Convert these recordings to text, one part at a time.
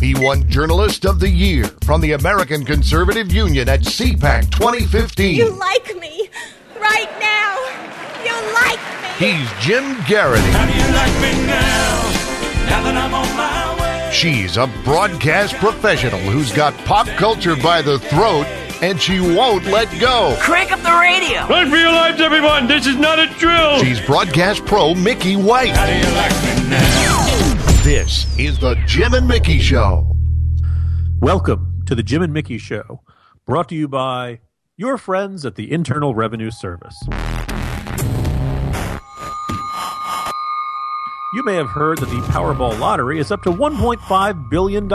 He won Journalist of the Year from the American Conservative Union at CPAC 2015. You like me right now. You like me. He's Jim Geraghty. How do you like me now? Now that I'm on my way. She's a broadcast professional who's got pop culture by the throat and she won't let go. Crank up the radio. Let's be alive, everyone. This is not a drill. She's broadcast pro Mickey White. How do you like me now? This is the Jim and Mickey Show. Welcome to the Jim and Mickey Show, brought to you by your friends at the Internal Revenue Service. You may have heard that the Powerball lottery is up to $1.5 billion.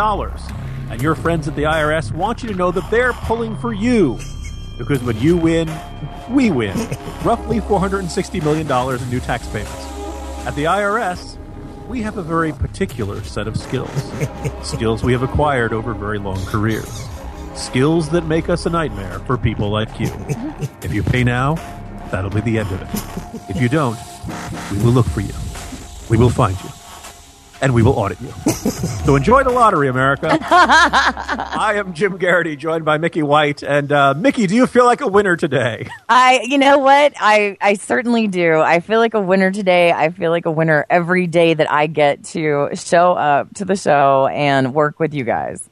And your friends at the IRS want you to know that they're pulling for you. Because when you win, we win. Roughly $460 million in new tax payments. At the IRS, we have a very particular set of skills. skills we have acquired over very long careers. Skills that make us a nightmare for people like you. If you pay now, that'll be the end of it. If you don't, we will look for you. We will find you. And we will audit you. so enjoy the lottery, America. I am Jim Geraghty, joined by Mickey White. And uh, Mickey, do you feel like a winner today? I, you know what? I, I certainly do. I feel like a winner today. I feel like a winner every day that I get to show up to the show and work with you guys.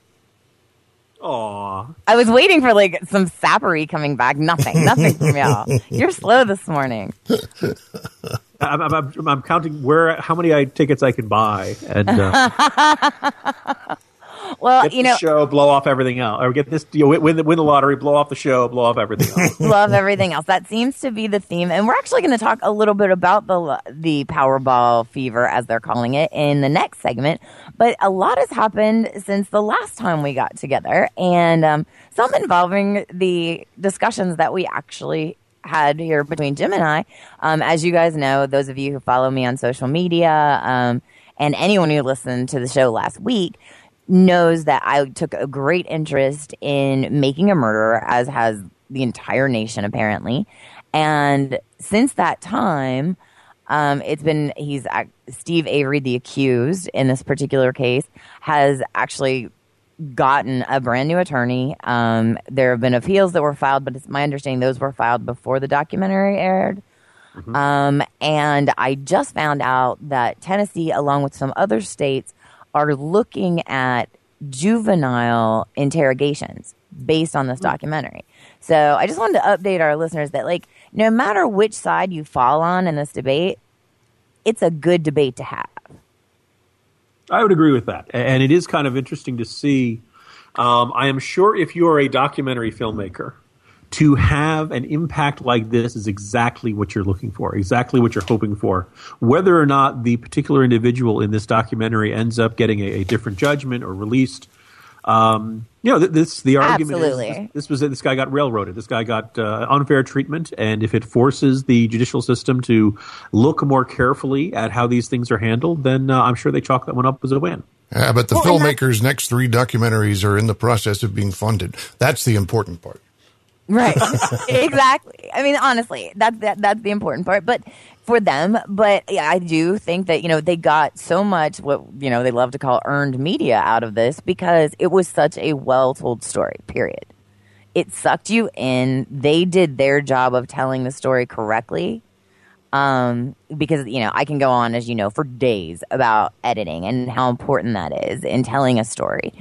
Aw. I was waiting for like some sappery coming back. Nothing. Nothing from y'all. You're slow this morning. I'm, I'm, I'm, counting where how many I, tickets I can buy and uh, Well, you the know, show, blow off everything else, or get this, you know, win, the, win the lottery, blow off the show, blow off everything else. love everything else. That seems to be the theme, and we're actually going to talk a little bit about the the Powerball fever, as they're calling it, in the next segment. But a lot has happened since the last time we got together, and um, some involving the discussions that we actually had here between Jim and I. Um, as you guys know, those of you who follow me on social media, um, and anyone who listened to the show last week knows that I took a great interest in making a murderer, as has the entire nation apparently. And since that time, um, it's been he's ac- Steve Avery, the accused in this particular case, has actually gotten a brand new attorney. Um, there have been appeals that were filed, but it's my understanding those were filed before the documentary aired. Um, and I just found out that Tennessee, along with some other states, are looking at juvenile interrogations based on this documentary. So I just wanted to update our listeners that, like, no matter which side you fall on in this debate, it's a good debate to have. I would agree with that, and it is kind of interesting to see. Um, I am sure if you are a documentary filmmaker, to have an impact like this is exactly what you're looking for, exactly what you're hoping for. Whether or not the particular individual in this documentary ends up getting a, a different judgment or released, um, you know, this the argument Absolutely. is this, this was it. This guy got railroaded. This guy got uh, unfair treatment, and if it forces the judicial system to look more carefully at how these things are handled, then uh, I'm sure they chalk that one up as a win. Yeah, but the Well, and filmmaker's next three documentaries are in the process of being funded. That's the important part. Right. exactly. I mean, honestly, that's that, that's the important part. But for them, but yeah, I do think that you know they got so much what you know they love to call earned media out of this because it was such a well told story. Period. It sucked you in. They did their job of telling the story correctly. Um, because you know I can go on as you know for days about editing and how important that is in telling a story,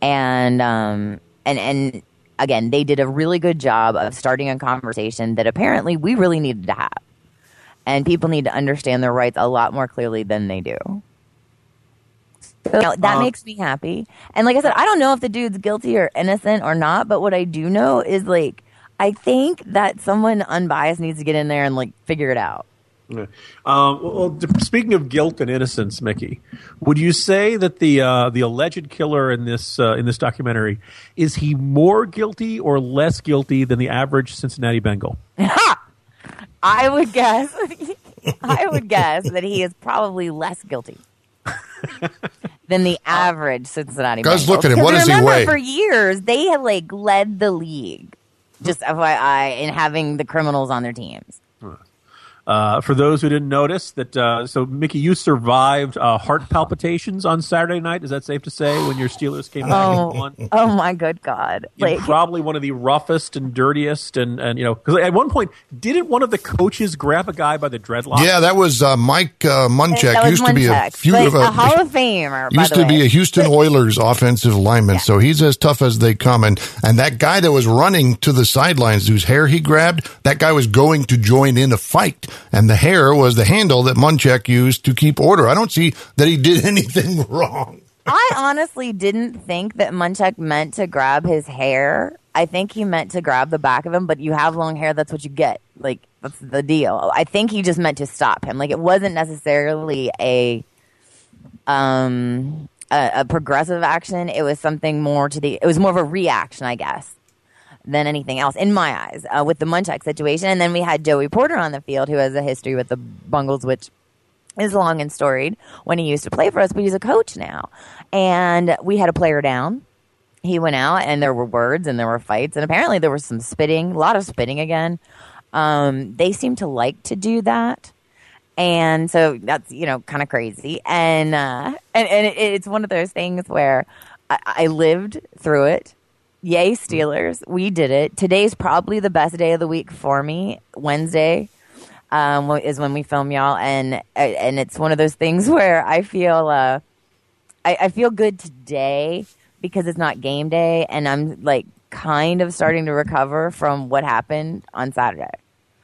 and um, and and again they did a really good job of starting a conversation that apparently we really needed to have, and people need to understand their rights a lot more clearly than they do. So that Uh, makes me happy. And like I said, I don't know if the dude's guilty or innocent or not, but what I do know is like I think that someone unbiased needs to get in there and like figure it out. Yeah. Um, well, well, speaking of guilt and innocence, Mickey, would you say that the uh, the alleged killer in this uh, in this documentary is he more guilty or less guilty than the average Cincinnati Bengal? I would guess. I would guess that he is probably less guilty than the uh, average Cincinnati. Guys, Bengals. look at him. What does he weigh? For years, they have like led the league. Just FYI, in having the criminals on their teams. Uh, for those who didn't notice, that uh, so Mickey, you survived uh, heart palpitations on Saturday night. Is that safe to say when your Steelers came back Oh, and won? oh my good God! Like, probably one of the roughest and dirtiest, and and you know, because at one point, didn't one of the coaches grab a guy by the dreadlocks? Yeah, that was uh, Mike uh, Munchak. that was used to be a few but of a Hall of Famer. by used the to be a Houston Oilers offensive lineman, so he's as tough as they come. And and that guy that was running to the sidelines, whose hair he grabbed, that guy was going to join in a fight, and the hair was the handle that Munchak used to keep order. I don't see that he did anything wrong. I honestly didn't think that Munchak meant to grab his hair. I think he meant to grab the back of him, but you have long hair, that's what you get. Like, that's the deal. I think he just meant to stop him. Like, it wasn't necessarily a um a, a progressive action. It was something more to the it was more of a reaction, I guess, than anything else in my eyes, uh, with the Munchak situation. And then we had Joey Porter on the field who has a history with the Bungles, which is long and storied when he used to play for us, but he's a coach now. And we had a player down. He went out and there were words and there were fights and apparently there was some spitting, a lot of spitting again. Um, they seem to like to do that. And so that's, you know, kind of crazy. And, uh, and, and it, it's one of those things where I, I lived through it. Yay, Steelers. We did it. Today's probably the best day of the week for me. Wednesday um, is when we film y'all, and and it's one of those things where I feel uh, I, I feel good today because it's not game day, and I'm like kind of starting to recover from what happened on Saturday.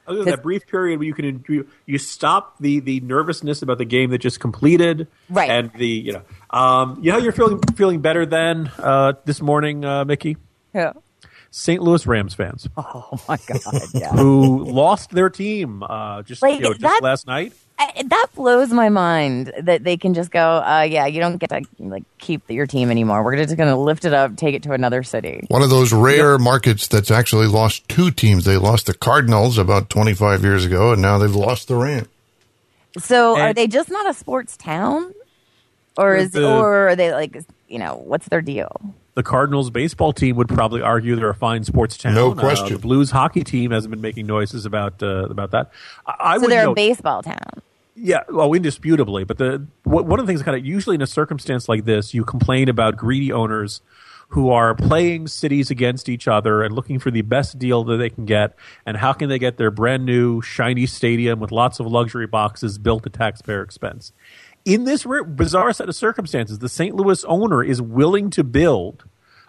Other than that brief period where you can you, you stop the the nervousness about the game that just completed, Right. And the you know, um, you know, you're feeling feeling better than uh, this morning, uh, Mickey. Yeah. St. Louis Rams fans Oh my god! Yeah. who lost their team uh, just Like, you know, just that- last night. I, that blows my mind that they can just go, uh, yeah, you don't get to like keep your team anymore. We're just going to lift it up, take it to another city. One of those rare markets that's actually lost two teams. They lost the Cardinals about 25 years ago, and now they've lost the Rams. So are they just not a sports town, or is The- or are they like you know what's their deal? The Cardinals baseball team would probably argue they're a fine sports town. No Uh, question. the Blues hockey team hasn't been making noises about uh, about that. I, I So would they're note- a baseball town. Yeah, well, indisputably. But the wh- one of the things kind of usually in a circumstance like this, you complain about greedy owners who are playing cities against each other and looking for the best deal that they can get, and how can they get their brand new shiny stadium with lots of luxury boxes built at taxpayer expense. In this bizarre set of circumstances, the St. Louis owner is willing to build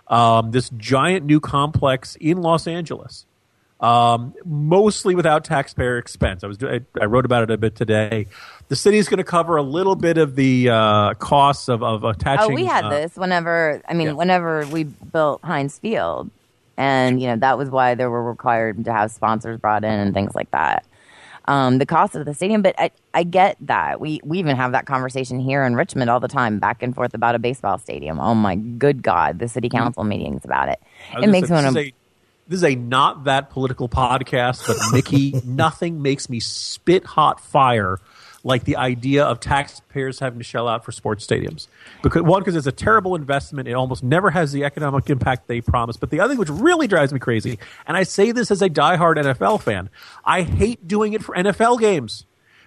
um, this giant new complex in Los Angeles um, mostly without taxpayer expense. I was I, I wrote about it a bit today. The city is going to cover a little bit of the uh, costs of, of attaching. Oh, we had uh, this whenever. I mean, yeah. whenever we built Heinz Field, and you know that was why they were required to have sponsors brought in and things like that. Um, the cost of the stadium, but I, I get that. We we even have that conversation here in Richmond all the time, back and forth about a baseball stadium. Oh my good God, the city council meetings about it. It makes me want to. This is a not that political podcast, but Mickey, nothing makes me spit hot fire like the idea of taxpayers having to shell out for sports stadiums. Because one, because it's a terrible investment, it almost never has the economic impact they promise. But the other thing which really drives me crazy, and I say this as a diehard NFL fan, I hate doing it for NFL games.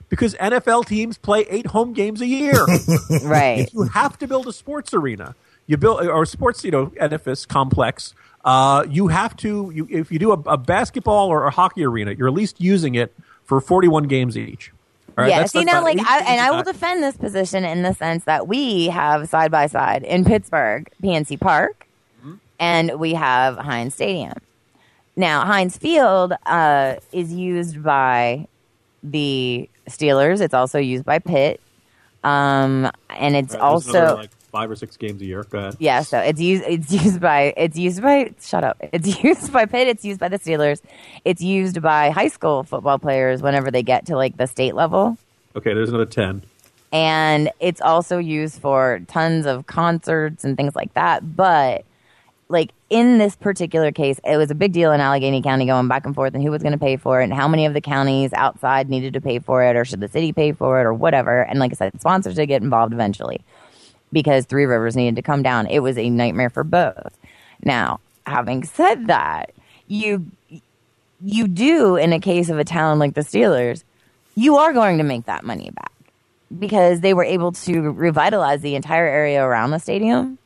Because NFL teams play eight home games a year. Right. If you have to build a sports arena. You build or a sports, you know, edifice complex. Uh, you have to. You, if you do a, a basketball or a hockey arena, you're at least using it for 41 games each. Right, yeah, see now, like, I, and I will defend this position in the sense that we have side by side in Pittsburgh, PNC Park, Mm-hmm. and we have Heinz Stadium. Now, Heinz Field uh, is used by the Steelers. It's also used by Pitt, um, and it's Right, also like five or six games a year. Go ahead. yeah. So it's used. It's used by. It's used by. Shut up. It's used by Pitt. It's used by the Steelers. It's used by high school football players whenever they get to like the state level Okay, there's another 10. and it's also used for tons of concerts and things like that. But like in this particular case, it was a big deal in Allegheny County going back and forth and who was going to pay for it and how many of the counties outside needed to pay for it or should the city pay for it or whatever. And like I said, sponsors did get involved eventually because Three Rivers needed to come down. It was a nightmare for both. Now, having said that, you you do in a case of a town like the Steelers, you are going to make that money back because they were able to revitalize the entire area around the stadium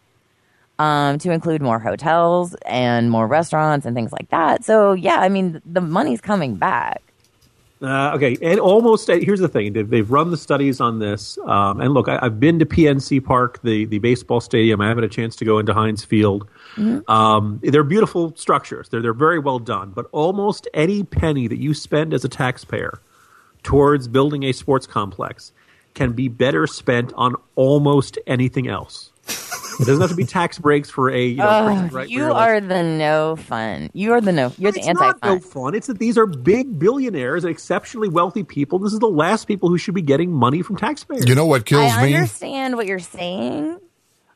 um, to include more hotels and more restaurants and things like that. So, yeah, I mean, the money's coming back. Uh, okay, and almost uh, here's the thing: they've, they've run the studies on this. Um, and look, I, have been to PNC Park, the the baseball stadium. I haven't had a chance to go into Heinz Field. Mm-hmm. Um, they're beautiful structures. They're they're very well done. But almost any penny that you spend as a taxpayer towards building a sports complex can be better spent on almost anything else. It doesn't have to be tax breaks for a. You, know, right you are like, the no fun. You are the no. You're the anti fun. no fun. It's that these are big billionaires, exceptionally wealthy people. This is the last people who should be getting money from taxpayers. You know what kills I me? I understand what you're saying.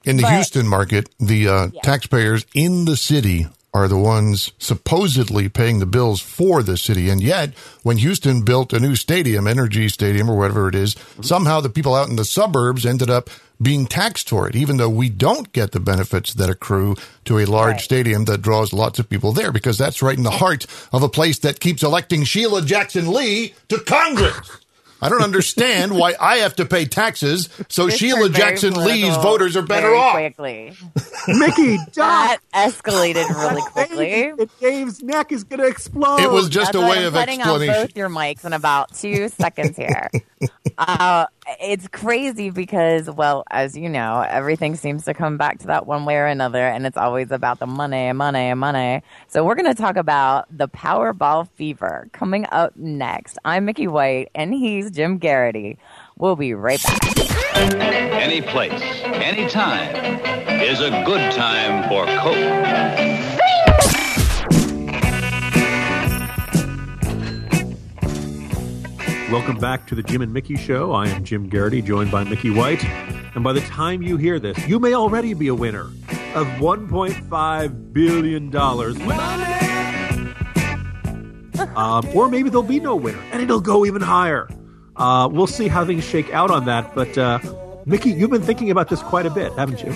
In the but, Houston market, the uh, yeah. taxpayers in the city are the ones supposedly paying the bills for the city. And yet, when Houston built a new stadium, NRG Stadium or whatever it is, somehow the people out in the suburbs ended up being taxed for it, even though we don't get the benefits that accrue to a large right. stadium that draws lots of people there, because that's right in the heart of a place that keeps electing Sheila Jackson Lee to Congress. I don't understand why I have to pay taxes so this Sheila Jackson Lee's voters are better off. Quickly. Mickey, that escalated really quickly. Dave's neck is going to explode. It was just That's a way of explanation. on both your mics in about two seconds here. uh, it's crazy because, well, as you know, everything seems to come back to that one way or another, and it's always about the money, money, money. So we're going to talk about the Powerball fever coming up next. I'm Mickey White, and he's Jim Geraghty. We'll be right back. Any place, any time is a good time for Coke. Welcome back to the Jim and Mickey Show. I am Jim Geraghty, joined by Mickey White. And by the time you hear this, you may already be a winner of $1.5 billion. um, or maybe there'll be no winner, and it'll go even higher. Uh, we'll see how things shake out on that. But, uh, Mickey, you've been thinking about this quite a bit, haven't you?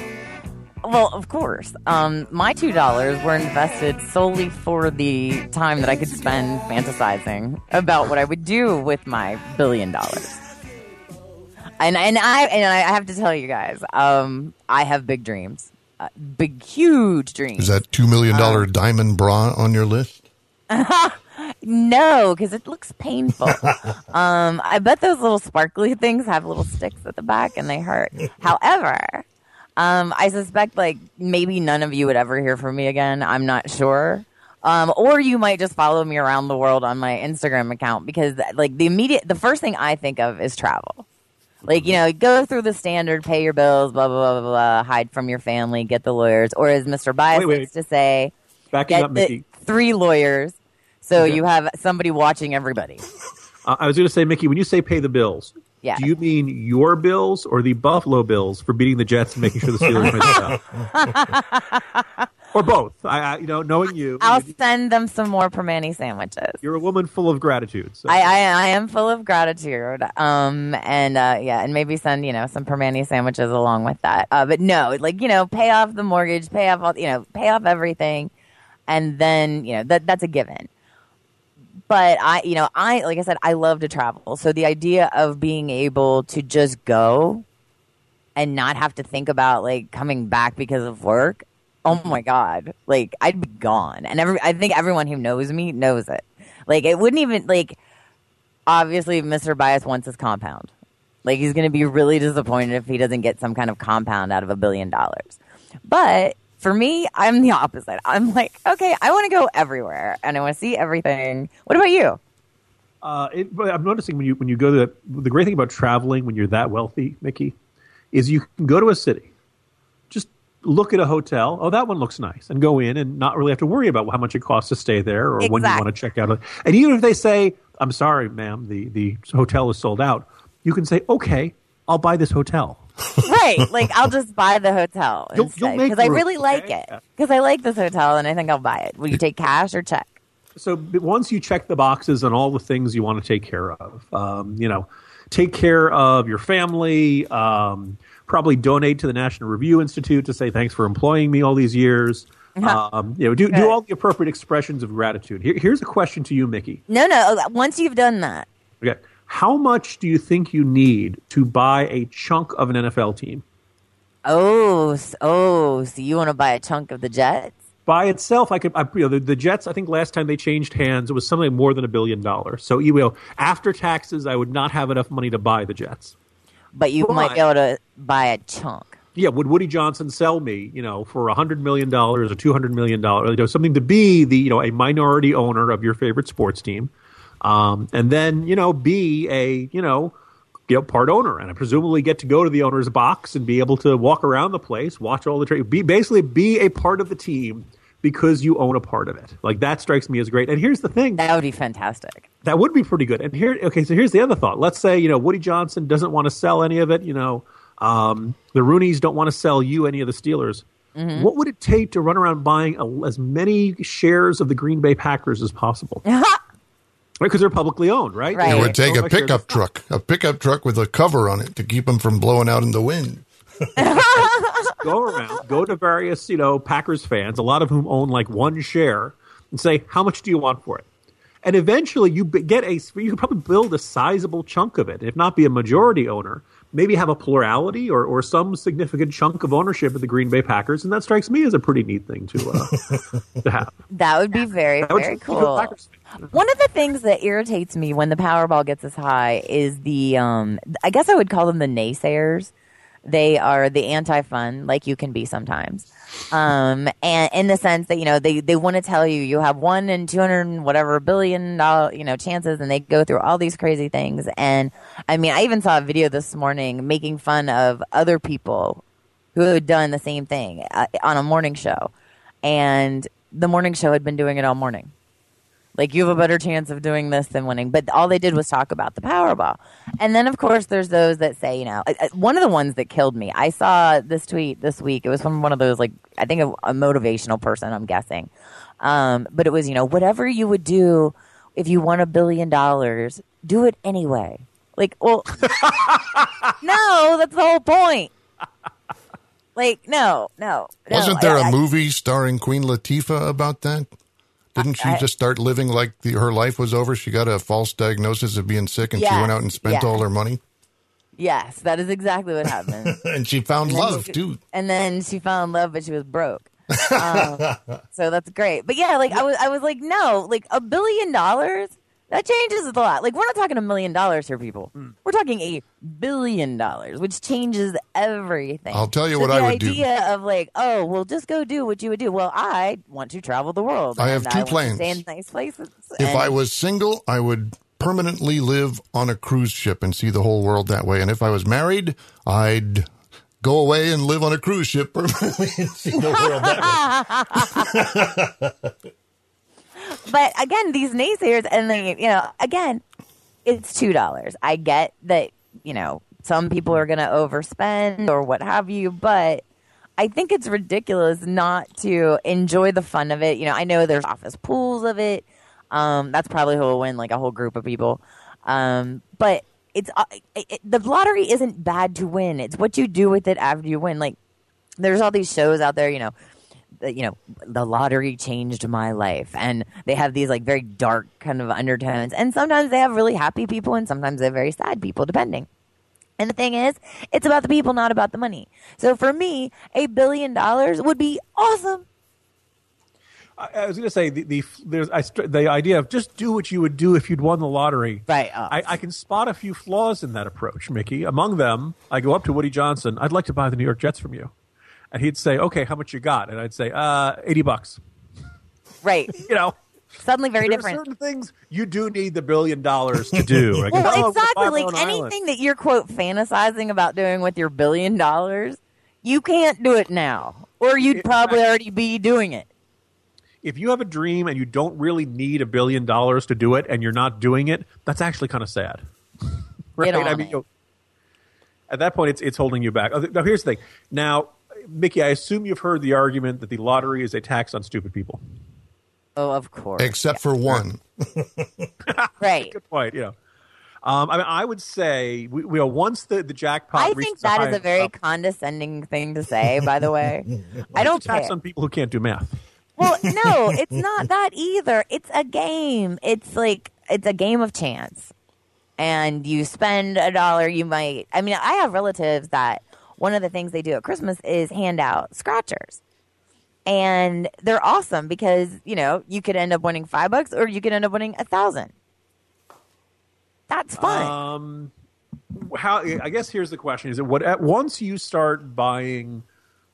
Well, of course. Um, my two dollars were invested solely for the time that I could spend fantasizing about what I would do with my billion dollars. And and I and I have to tell you guys, um, I have big dreams, uh, big huge dreams. Is that two million dollar um, diamond bra on your list? no, because it looks painful. um, I bet those little sparkly things have little sticks at the back and they hurt. However, um, I suspect like maybe none of you would ever hear from me again. I'm not sure. Um, or you might just follow me around the world on my Instagram account because like the immediate, the first thing I think of is travel. Like, you know, go through the standard, pay your bills, blah, blah, blah, blah, blah hide from your family, get the lawyers. Or as Mr. Bias likes to say, Backing get up, Mickey. three lawyers so okay. you have somebody watching everybody. Uh, I was going to say, Mickey, when you say pay the bills, yeah. Do you mean your Bills or the Buffalo Bills for beating the Jets and making sure the Steelers out? or both? I, I, you know, knowing you, I'll you, send them some more Primanti sandwiches. You're a woman full of gratitude. So. I, I, I am full of gratitude. Um, and uh, yeah, and maybe send you know some Primanti sandwiches along with that. Uh, but no, like you know, pay off the mortgage, pay off all, you know, pay off everything, and then you know that that's a given but I, you know, I, like I said, I love to travel. So the idea of being able to just go and not have to think about like coming back because of work. Oh my God. Like I'd be gone. And every, I think everyone who knows me knows it. Like it wouldn't even like, obviously Mr. Bias wants his compound. Like he's going to be really disappointed if he doesn't get some kind of compound out of a billion dollars. But for me, I'm the opposite. I'm like, okay, I want to go everywhere and I want to see everything. What about you? Uh, it, I'm noticing when you when you go to that, the great thing about traveling when you're that wealthy, Mickey, is you can go to a city, just look at a hotel. Oh, that one looks nice, and go in and not really have to worry about how much it costs to stay there or exactly. when you want to check out. And even if they say, "I'm sorry, ma'am, the the hotel is sold out," you can say, "Okay, I'll buy this hotel." Right. Like I'll just buy the hotel because I really like it. Because I like this hotel and I think I'll buy it. Will you take cash or check? So once you check the boxes on all the things you want to take care of, um, you know, take care of your family. Um, probably donate to the National Review Institute to say thanks for employing me all these years. Uh-huh. Um, you know, do, do all the appropriate expressions of gratitude. Here, here's a question to you, Mickey. No, no. Once you've done that, okay. How much do you think you need to buy a chunk of an NFL team? Oh, oh, so you want to buy a chunk of the Jets? By itself, I could. I, you know, the, the Jets. I think last time they changed hands, it was something more than a billion dollars. So, you know, after taxes, I would not have enough money to buy the Jets. But you might be able to buy a chunk. Yeah, would Woody Johnson sell me, you know, for a hundred million dollars or two hundred million dollars, you know, something to be the, you know, a minority owner of your favorite sports team, um, and then you know be a, you know, you know, part owner, and I presumably get to go to the owner's box and be able to walk around the place, watch all the trade, be basically be a part of the team because you own a part of it. Like that strikes me as great. And here's the thing, That would be fantastic. that would be pretty good. And here, okay, so here's the other thought. Let's say you know Woody Johnson doesn't want to sell any of it. You know, um, the Rooneys don't want to sell you any of the Steelers. Mm-hmm. What would it take to run around buying a, as many shares of the Green Bay Packers as possible? right, because they're publicly owned, right? Right. It would take a Own by shares. pickup truck, a pickup truck with a cover on it to keep them from blowing out in the wind. go around, go to various, you know, Packers fans, a lot of whom own like one share, and say, how much do you want for it? And eventually you get a, you can probably build a sizable chunk of it, if not be a majority owner, maybe have a plurality or, or some significant chunk of ownership of the Green Bay Packers. And that strikes me as a pretty neat thing to, uh, to have. That would be very, That very be a good cool. Fan. One of the things that irritates me when the Powerball gets as high is the, um, I guess I would call them the naysayers. They are the anti-fun, like you can be sometimes. Um, and in the sense that, you know, they, they want to tell you you have one in 200 and whatever billion dollar, you know, chances and they go through all these crazy things. And I mean, I even saw a video this morning making fun of other people who had done the same thing uh, on a morning show. And the morning show had been doing it all morning. Like you have a better chance of doing this than winning. But all they did was talk about the Powerball. And then of course there's those that say, you know, one of the ones that killed me. I saw this tweet this week. It was from one of those like I think a, a motivational person. I'm guessing. Um, but it was you know whatever you would do if you won a billion dollars, do it anyway. Like, well, no, that's the whole point. Like, no, no. no. Wasn't there I- a I- movie starring Queen Latifah about that? Didn't she I- just start living like the, her life was over? She got a false diagnosis of being sick, and she went out and spent yes. all her money, Yes, that is exactly what happened. and she found And love she- too. And then she fell in love, but she was broke. Um, so that's great. But yeah, like I was, I was like, no, like a billion dollars. That changes a lot. Like we're not talking a million dollars here, people. Hmm. We're talking a billion dollars, which changes everything. I'll tell you So what the I would do. idea of like, oh, well, just go do what you would do. Well, I want to travel the world. I have and two want to plans. Stay in nice places. If And- I was single, I would permanently live on a cruise ship and see the whole world that way. And if I was married, I'd go away and live on a cruise ship permanently and see the world that way. but again, these naysayers, and then you know, again, it's two dollars. I get that you know some people are going to overspend or what have you, but I think it's ridiculous not to enjoy the fun of it. You know, I know there's office pools of it. Um, that's probably who will win, like a whole group of people. Um, but it's uh, it, the lottery isn't bad to win. It's what you do with it after you win. Like there's all these shows out there, you know, you know, the lottery changed my life, and they have these like very dark kind of undertones. And sometimes they have really happy people, and sometimes they're very sad people, depending. And the thing is, it's about the people, not about the money. So for me, a billion dollars would be awesome. I, I was going to say the the there's I, the idea of just do what you would do if you'd won the lottery. Right, uh. I, I can spot a few flaws in that approach, Mickey. Among them, I go up to Woody Johnson. I'd like to buy the New York Jets from you, and he'd say, "Okay, how much you got?" And I'd say, "Uh, eighty bucks." Right. You know, Suddenly very there different. are certain things you do need the billion dollars to do. Like, Well, oh, exactly. Like own island. anything that you're quote fantasizing about doing with your billion dollars, you can't do it now, or you'd It- probably already be doing it. if you have a dream and you don't really need a billion dollars to do it and you're not doing it, that's actually kind of sad. right? on I mean, it. you know, at that point, it's, it's holding you back. Now, here's the thing. Now, Mickey, I assume you've heard the argument that the lottery is a tax on stupid people. Oh, of course. Except for one. right. Good point. Yeah. um, I mean, I would say, we, we, you know, once the, the jackpot, I reaches think the that is a very level, condescending thing to say. By the way, I don't a tax care. on people who can't do math. Well, no, it's not that either. It's a game. It's like it's a game of chance, and you spend a dollar, you might. I mean, I have relatives that one of the things they do at Christmas is hand out scratchers. And they're awesome because, you know, you could end up winning five bucks or you could end up winning a thousand. That's fun. Um, how? I guess here's the question: Is it what? At once you start buying,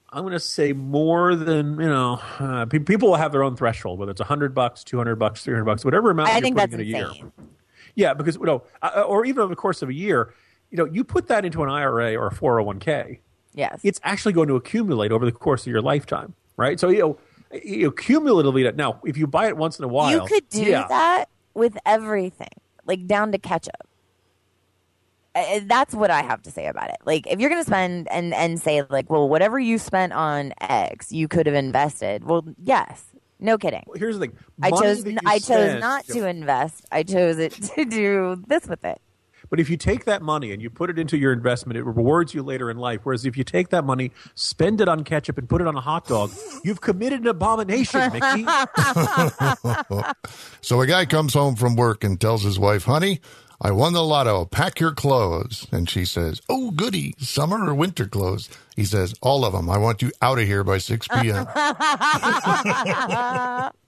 I'm going to say more than you know. Uh, pe- people will have their own threshold, whether it's a hundred bucks, two hundred bucks, three hundred bucks, whatever amount I you're think putting that's in a insane. year. Yeah, because you know, uh, or even over the course of a year, you know, you put that into an IRA or a 401k. Yes. It's actually going to accumulate over the course of your lifetime, right? So you know, you know, cumulatively. Now, if you buy it once in a while, you could do yeah. that with everything, like down to ketchup. That's what I have to say about it. Like, if you're going to spend and and say like, well, whatever you spent on X, you could have invested. Well, yes, no kidding. Here's the thing: I chose I chose spend- not to invest. I chose it to do this with it. But if you take that money and you put it into your investment, it rewards you later in life. Whereas if you take that money, spend it on ketchup, and put it on a hot dog, you've committed an abomination, Mickey. So a guy comes home from work and tells his wife, honey, I won the lotto. Pack your clothes. And she says, Oh, goody. Summer or winter clothes? He says, All of them. I want you out of here by 6 p.m.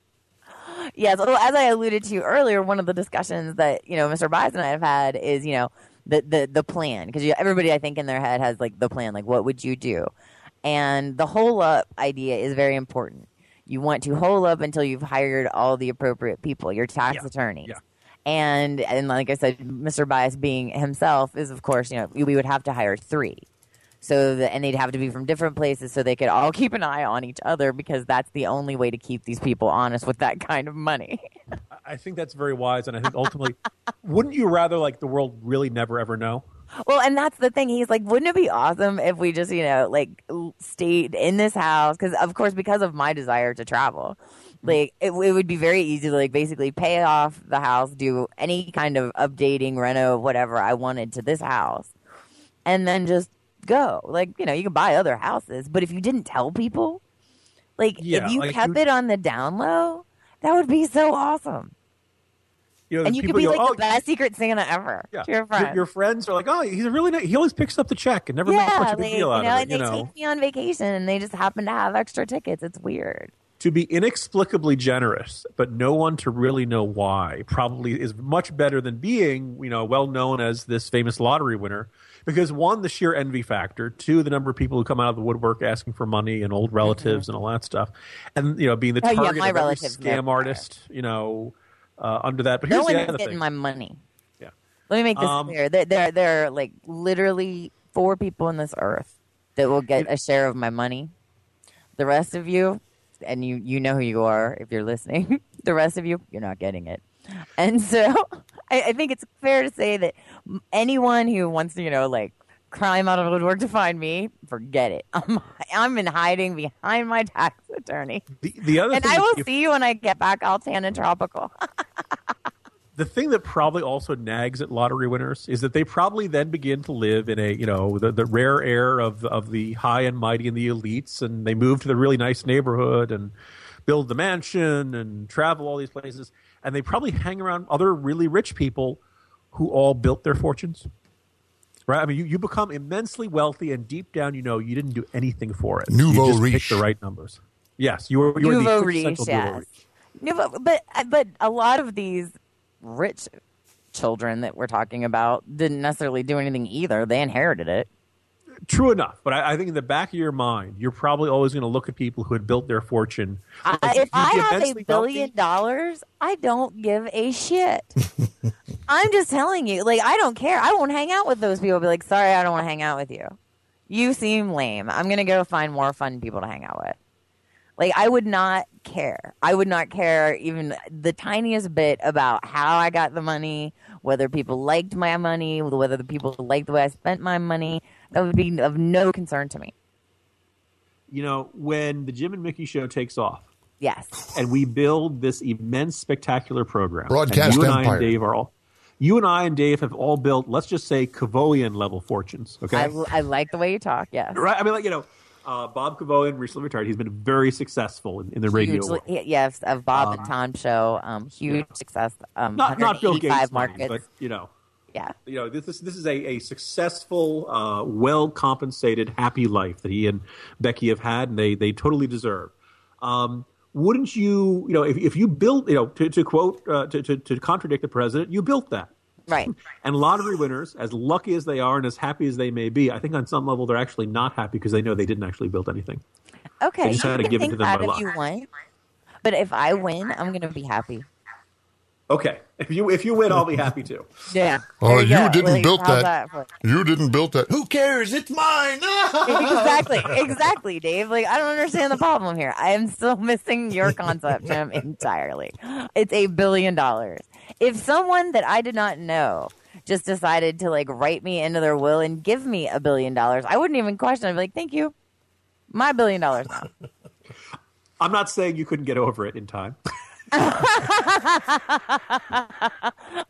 Yes, well, as I alluded to earlier, one of the discussions that you know Mr. Bias and I have had is you know the the the plan because everybody I think in their head has like the plan, like what would you do, and the hole up idea is very important. You want to hole up until you've hired all the appropriate people, your tax Yeah, attorneys. yeah. And and like I said, Mr. Bias being himself is of course you know we would have to hire three. So the, and they'd have to be from different places so they could all keep an eye on each other because that's the only way to keep these people honest with that kind of money. I think that's very wise, and I think ultimately, wouldn't you rather like the world really never ever know? well, and that's the thing. He's like, wouldn't it be awesome if we just, you know, like stayed in this house? Because of course, because of my desire to travel, mm-hmm. like it, it would be very easy to like basically pay off the house, do any kind of updating, reno, whatever I wanted to this house, and then just go. Like you know, you can buy other houses, but if you didn't tell people, like Yeah, if you like kept you- it on the down low, that would be so awesome. You know, And you could be go, like "Oh, the best secret Santa ever Yeah. to your Your, friends. your friends are like, oh, he's a really nice. He always picks up the check and never makes yeah, much of a like, deal you out know, of and it. they know, take me on vacation and they just happen to have extra tickets. It's weird. to be inexplicably generous, but no one to really know why, probably is much better than being, you know, well known as this famous lottery winner. Because one, the sheer envy factor. Two, the number of people who come out of the woodwork asking for money and old relatives and all that stuff. And you know, being the Oh, target my of every scam artist, you know, uh, under that. But No here's the one's getting thing. my money. yeah. Let me make this Um, clear. There, there, there are like literally four people on this earth that will get a share of my money. The rest of you, and you, you know who you are if you're listening. the rest of you, you're not getting it. And so, I, I think it's fair to say that anyone who wants to, you know, like climb out of the woodwork to find me, forget it. I'm, I'm in hiding behind my tax attorney, The, the other and I will you- see you when I get back all tan and tropical. the thing that probably also nags at lottery winners is that they probably then begin to live in a you know the, the rare air of of the high and mighty and the elites and they move to the really nice neighborhood and build the mansion and travel all these places and they probably hang around other really rich people who all built their fortunes right i mean you, you become immensely wealthy and deep down you know you didn't do anything for it Nouveau you just riche. picked the right numbers yes you were, you were Nouveau the riche, quintessential nouveau yes. riche. No, but, but but a lot of these rich children that we're talking about didn't necessarily do anything either. They inherited it. True enough, but I, I think in the back of your mind, you're probably always going to look at people who had built their fortune. I, if I have a billion wealthy. dollars, I don't give a shit. I'm just telling you, like I don't care. I won't hang out with those people. Be like, sorry, I don't want to hang out with you. You seem lame. I'm gonna go find more fun people to hang out with. Like I would not care. I would not care even the tiniest bit about how I got the money, whether people liked my money, whether the people liked the way I spent my money. That would be of no concern to me. You know, when the Jim and Mickey show takes off, Yes. and we build this immense, spectacular program, Broadcast and you and I empire. and Dave are all. You and I and Dave have all built, let's just say, Kevoian level fortunes. Okay, I, I like the way you talk. Yes. right? I mean, like you know, uh, Bob Kevoian recently retired. He's been very successful in, in the radio Hugely- world. yes, of Bob and Tom show. Um, huge yeah. success. Um, Not not Bill 185 Gates, money, markets. but you know, Yeah. You know, this is this is a, a successful, uh, well compensated, happy life that he and Becky have had, and they they totally deserve. Um, wouldn't you, you know, if, if you built, you know, to, to quote, uh, to, to, to contradict the president, you built that. Right. And lottery winners, as lucky as they are and as happy as they may be, I think on some level they're actually not happy because they know they didn't actually build anything. Okay. They just you had to give it to them by if luck. you want. But if I win, I'm going to be happy. Okay, if you if you win, I'll be happy too. Yeah. Oh, There you, go. didn't Like, build how's that. You didn't build that. Who cares? It's mine. exactly, exactly, Dave. Like I don't understand the problem here. I am still missing your concept, Jim, entirely. It's a billion dollars. If someone that I did not know just decided to like write me into their will and give me a billion dollars, I wouldn't even question. It. I'd be like, "Thank you, my billion dollars now." I'm not saying you couldn't get over it in time.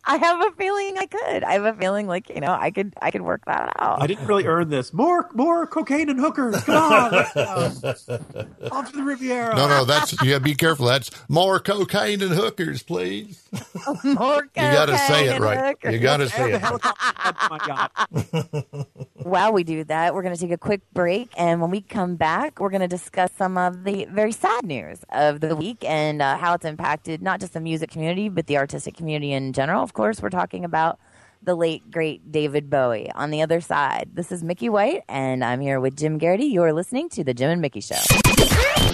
I have a feeling I could. I have a feeling like you know I could. I could work that out. I didn't really earn this. More more cocaine and hookers. Come on, let's go. off to the Riviera. No, no, that's you gotta be careful. That's more cocaine and hookers, please. More cocaine. You gotta say it right. hookers. You gotta say it. my While we do that, we're going to take a quick break. And when we come back, we're going to discuss some of the very sad news of the week and uh, how it's impacted not just the music community, but the artistic community in general. Of course, we're talking about the late, great David Bowie. On the other side, this is Mickey White, and I'm here with Jim Geraghty. You're listening to The Jim and Mickey Show.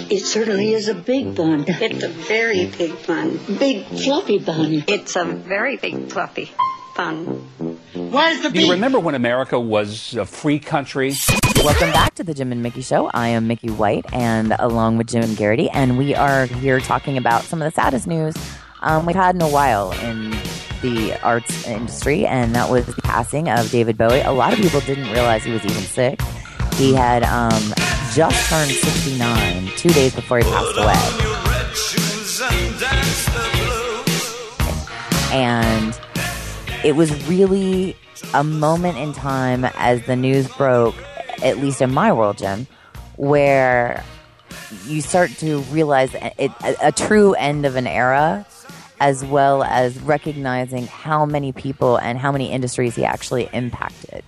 It certainly is a big bun. It's a very big bun. Big fluffy bun. It's a very big fluffy bun. Where's the Do you remember when America was a free country? Welcome back to the Jim and Mickey Show. I am Mickey White, and along with Jim and Geraghty, and we are here talking about some of the saddest news um, we've had in a while in the arts industry, and that was the passing of David Bowie. A lot of people didn't realize he was even sick. He had um, just turned 69 two days before he passed away. And it was really a moment in time as the news broke, at least in my world, Jim, where you start to realize it, a, a true end of an era, as well as recognizing how many people and how many industries he actually impacted.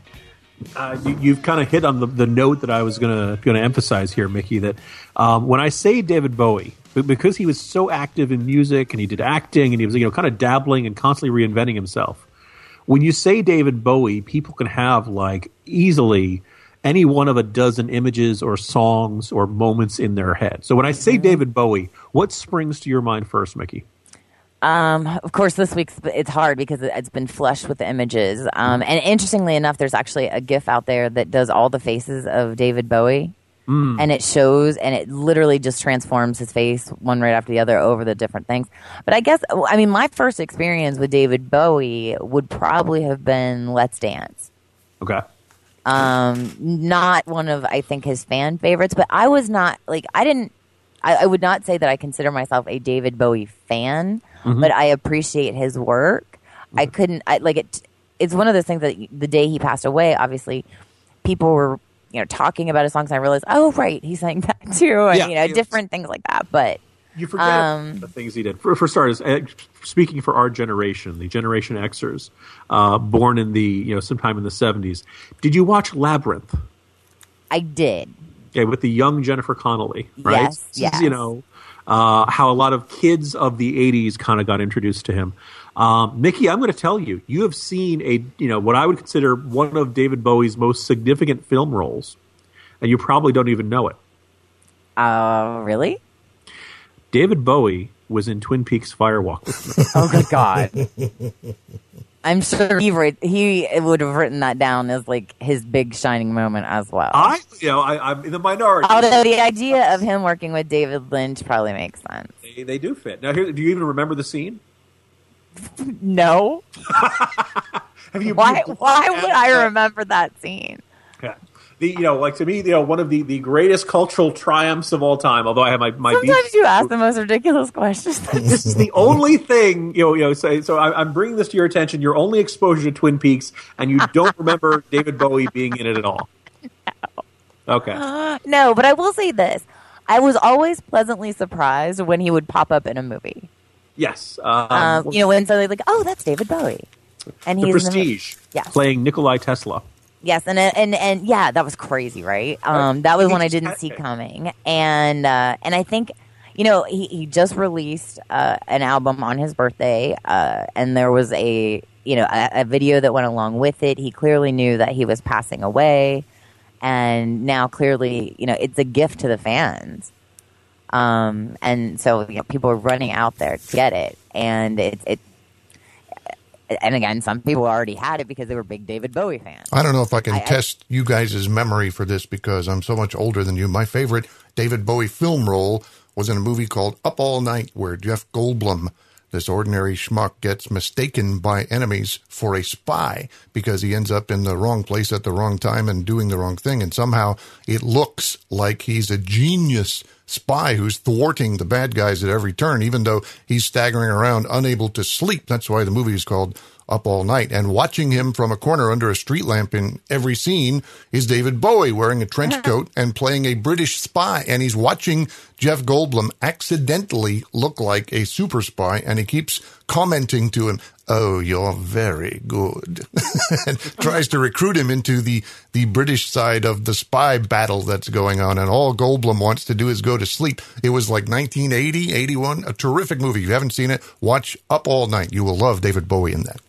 Uh, you, you've kind of hit on the, the note that I was going to going to emphasize here, Mickey. That um, when I say David Bowie, because he was so active in music and he did acting and he was you know kind of dabbling and constantly reinventing himself. When you say David Bowie, people can have like easily any one of a dozen images or songs or moments in their head. So when I say David Bowie, what springs to your mind first, Mickey? Um, of course, this week's it's hard because it- it's been flushed with the images. Um, and interestingly enough, there's actually a GIF out there that does all the faces of David Bowie, Mm. and it shows and it literally just transforms his face one right after the other over the different things. But I guess I mean my first experience with David Bowie would probably have been Let's Dance. Okay. Um, not one of I think his fan favorites, but I was not like I didn't. I, I would not say that I consider myself a David Bowie fan, mm-hmm. but I appreciate his work. I mm-hmm. couldn't I, like it. It's one of those things that the day he passed away, obviously, people were you know talking about his songs. And I realized, oh right, he sang that too, and Yeah. you know different things like that. But You forget Um, the things he did. For, for starters, uh, speaking for our generation, the Generation Xers, uh, born in the you know sometime in the seventies. Did you watch Labyrinth? I did. Okay, with the young Jennifer Connelly, right? Yes, yes. You know uh, how a lot of kids of the '80s kind of got introduced to him. Um, Mickey, I'm going to tell you, you have seen a you know what I would consider one of David Bowie's most significant film roles, and you probably don't even know it. Uh, really? David Bowie was in Twin Peaks Firewalk with me. Oh good God. I'm sure he wrote, he would have written that down as like his big shining moment as well. I, you know, I, I'm in the minority. Although the idea of him working with David Lynch probably makes sense. They, they do fit. Now, here, do you even remember the scene? No. Have you? Why? Why would I remember that scene? Yeah. The you know, like to me, you know, one of the, the greatest cultural triumphs of all time. Although I have my my beef- Sometimes you ask the most ridiculous questions. this is the only thing you know. You know, so, so I, I'm bringing this to your attention. Your only exposure to Twin Peaks, and you don't remember David Bowie being in it at all. Okay. no, but I will say this: I was always pleasantly surprised when he would pop up in a movie. Yes. Um, Um, you know, when suddenly like, oh, that's David Bowie. And he's in the- Prestige, Yes. playing Nikolai Tesla. Yes, and and and yeah, that was crazy, right? Um, that was one I didn't see coming, and uh, and I think, you know, he, he just released uh, an album on his birthday, uh, and there was a you know a, a video that went along with it. He clearly knew that he was passing away, and now clearly, you know, it's a gift to the fans. Um, and so you know, people are running out there to get it, and it, it. And again, some people already had it because they were big David Bowie fans. I don't know if I can I- I- test you guys' memory for this because I'm so much older than you. My favorite David Bowie film role was in a movie called Up All Night, where Jeff Goldblum, this ordinary schmuck, gets mistaken by enemies for a spy because he ends up in the wrong place at the wrong time and doing the wrong thing. And somehow it looks like he's a genius spy who's thwarting the bad guys at every turn, even though he's staggering around unable to sleep. That's why the movie is called Up All Night. And watching him from a corner under a street lamp in every scene is David Bowie wearing a trench coat and playing a British spy. And he's watching Jeff Goldblum accidentally look like a super spy. And he keeps commenting to him, Oh, you're very good. and tries to recruit him into the, the British side of the spy battle that's going on. And all Goldblum wants to do is go to sleep. It was like 1980, 81, a terrific movie. If you haven't seen it, watch Up All Night. You will love David Bowie in that.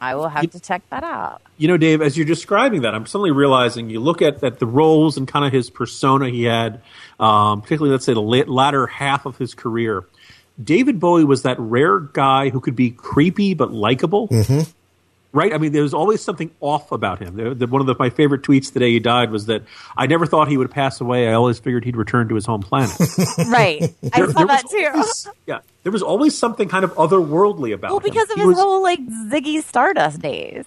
I will have to check that out. You know, Dave, as you're describing that, I'm suddenly realizing you look at, at the roles and kind of his persona he had, um, particularly, let's say, the la- latter half of his career. David Bowie was that rare guy who could be creepy but likable. Mm-hmm. Right? I mean, there was always something off about him. The- the- one of the, my favorite tweets the day he died was that I never thought he would pass away. I always figured he'd return to his home planet. Right. I There- saw that too. always- yeah. There was always something kind of otherworldly about Well, him. Well, because of He his was- whole like Ziggy Stardust days.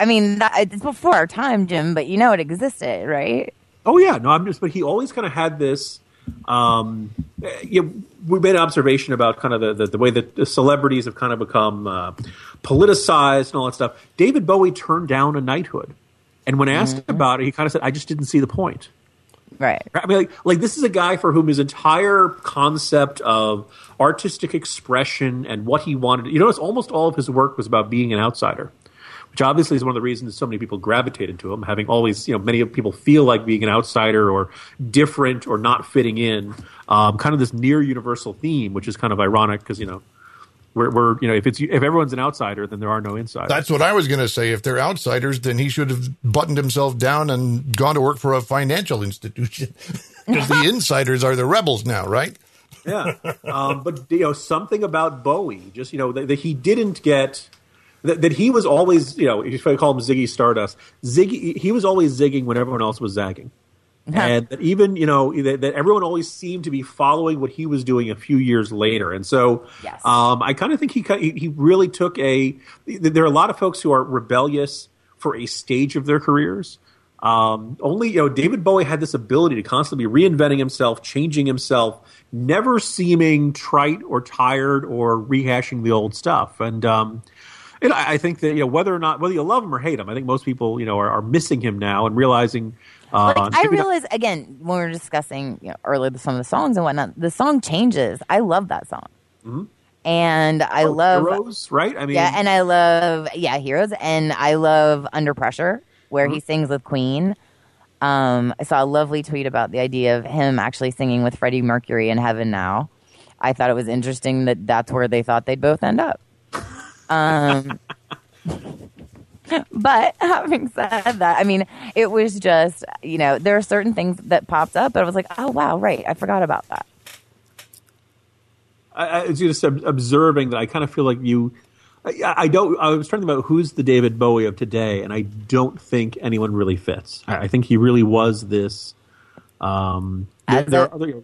I mean, that, it's before our time, Jim, but you know it existed, right? Oh yeah, no, I'm just. But he always kind of had this. Um, you know, we made an observation about kind of the, the, the way that the celebrities have kind of become uh, politicized and all that stuff. David Bowie turned down a knighthood, and when asked Mm-hmm. about it, he kind of said, "I just didn't see the point." Right. I mean, like, like this is a guy for whom his entire concept of artistic expression and what he wanted. You notice almost all of his work was about being an outsider, which obviously is one of the reasons so many people gravitated to him. Having always, you know, many people feel like being an outsider or different or not fitting in. Um, kind of this near universal theme, which is kind of ironic because you know. We're, we're, you know, if it's if everyone's an outsider, then there are no insiders. That's what I was going to say. If they're outsiders, then he should have buttoned himself down and gone to work for a financial institution. Because the insiders are the rebels now, right? yeah. Um, but you know, something about Bowie, just you know, that, that he didn't get. That, that he was always, you know, if I call him Ziggy Stardust, Ziggy, he was always zigging when everyone else was zagging, and that even, you know, that, that everyone always seemed to be following what he was doing a few years later, and so, Yes. um, I kind of think he he he really took a. There are a lot of folks who are rebellious for a stage of their careers. Um, only you know David Bowie had this ability to constantly be reinventing himself, changing himself, never seeming trite or tired or rehashing the old stuff. And um, and I, I think that you know whether or not whether you love him or hate him, I think most people you know are, are missing him now and realizing. Uh, Like, I maybe not- realize again when we were discussing you know, earlier some of the songs and whatnot. The song changes. I love that song, and I Oh, love Heroes, right? I mean, yeah, and I love yeah heroes, and I love Under Pressure where Mm-hmm. he sings with Queen. Um, I saw a lovely tweet about the idea of him actually singing with Freddie Mercury in Heaven Now. I thought it was interesting that that's where they thought they'd both end up. Um, but having said that, I mean, it was just you know there are certain things that popped up, but I was like, oh wow, right, I forgot about that. I, I was just ob- observing that I kind of feel like you. I, I don't. I was trying to think about who's the David Bowie of today, and I don't think anyone really fits. I, I think he really was this. Um, As there a- are other,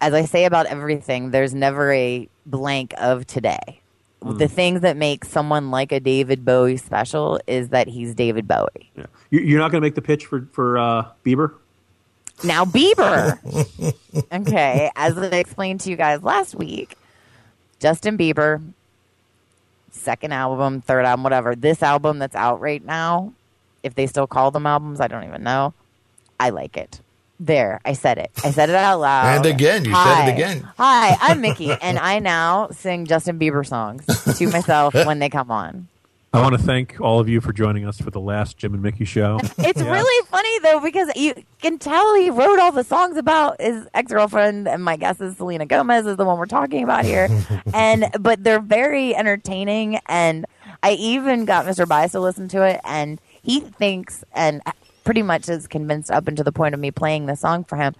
as I say about everything, there's never a blank of today. Mm. The things that make someone like a David Bowie special is that he's David Bowie. yeah. you, you're not going to make the pitch for for uh, Bieber. Now, Bieber. okay, as I explained to you guys last week, Justin Bieber, second album, third album, whatever. This album that's out right now, if they still call them albums, I don't even know. I like it. There, I said it. I said it out loud. And again, you said it again. Hi, I'm Mickey, and I now sing Justin Bieber songs to myself when they come on. I want to thank all of you for joining us for the last Jim and Mickey show. It's really funny though because you can tell he wrote all the songs about his ex girlfriend, and my guess is Selena Gomez is the one we're talking about here. and but they're very entertaining, and I even got Mr. Bias to listen to it, and he thinks and pretty much is convinced up until the point of me playing the song for him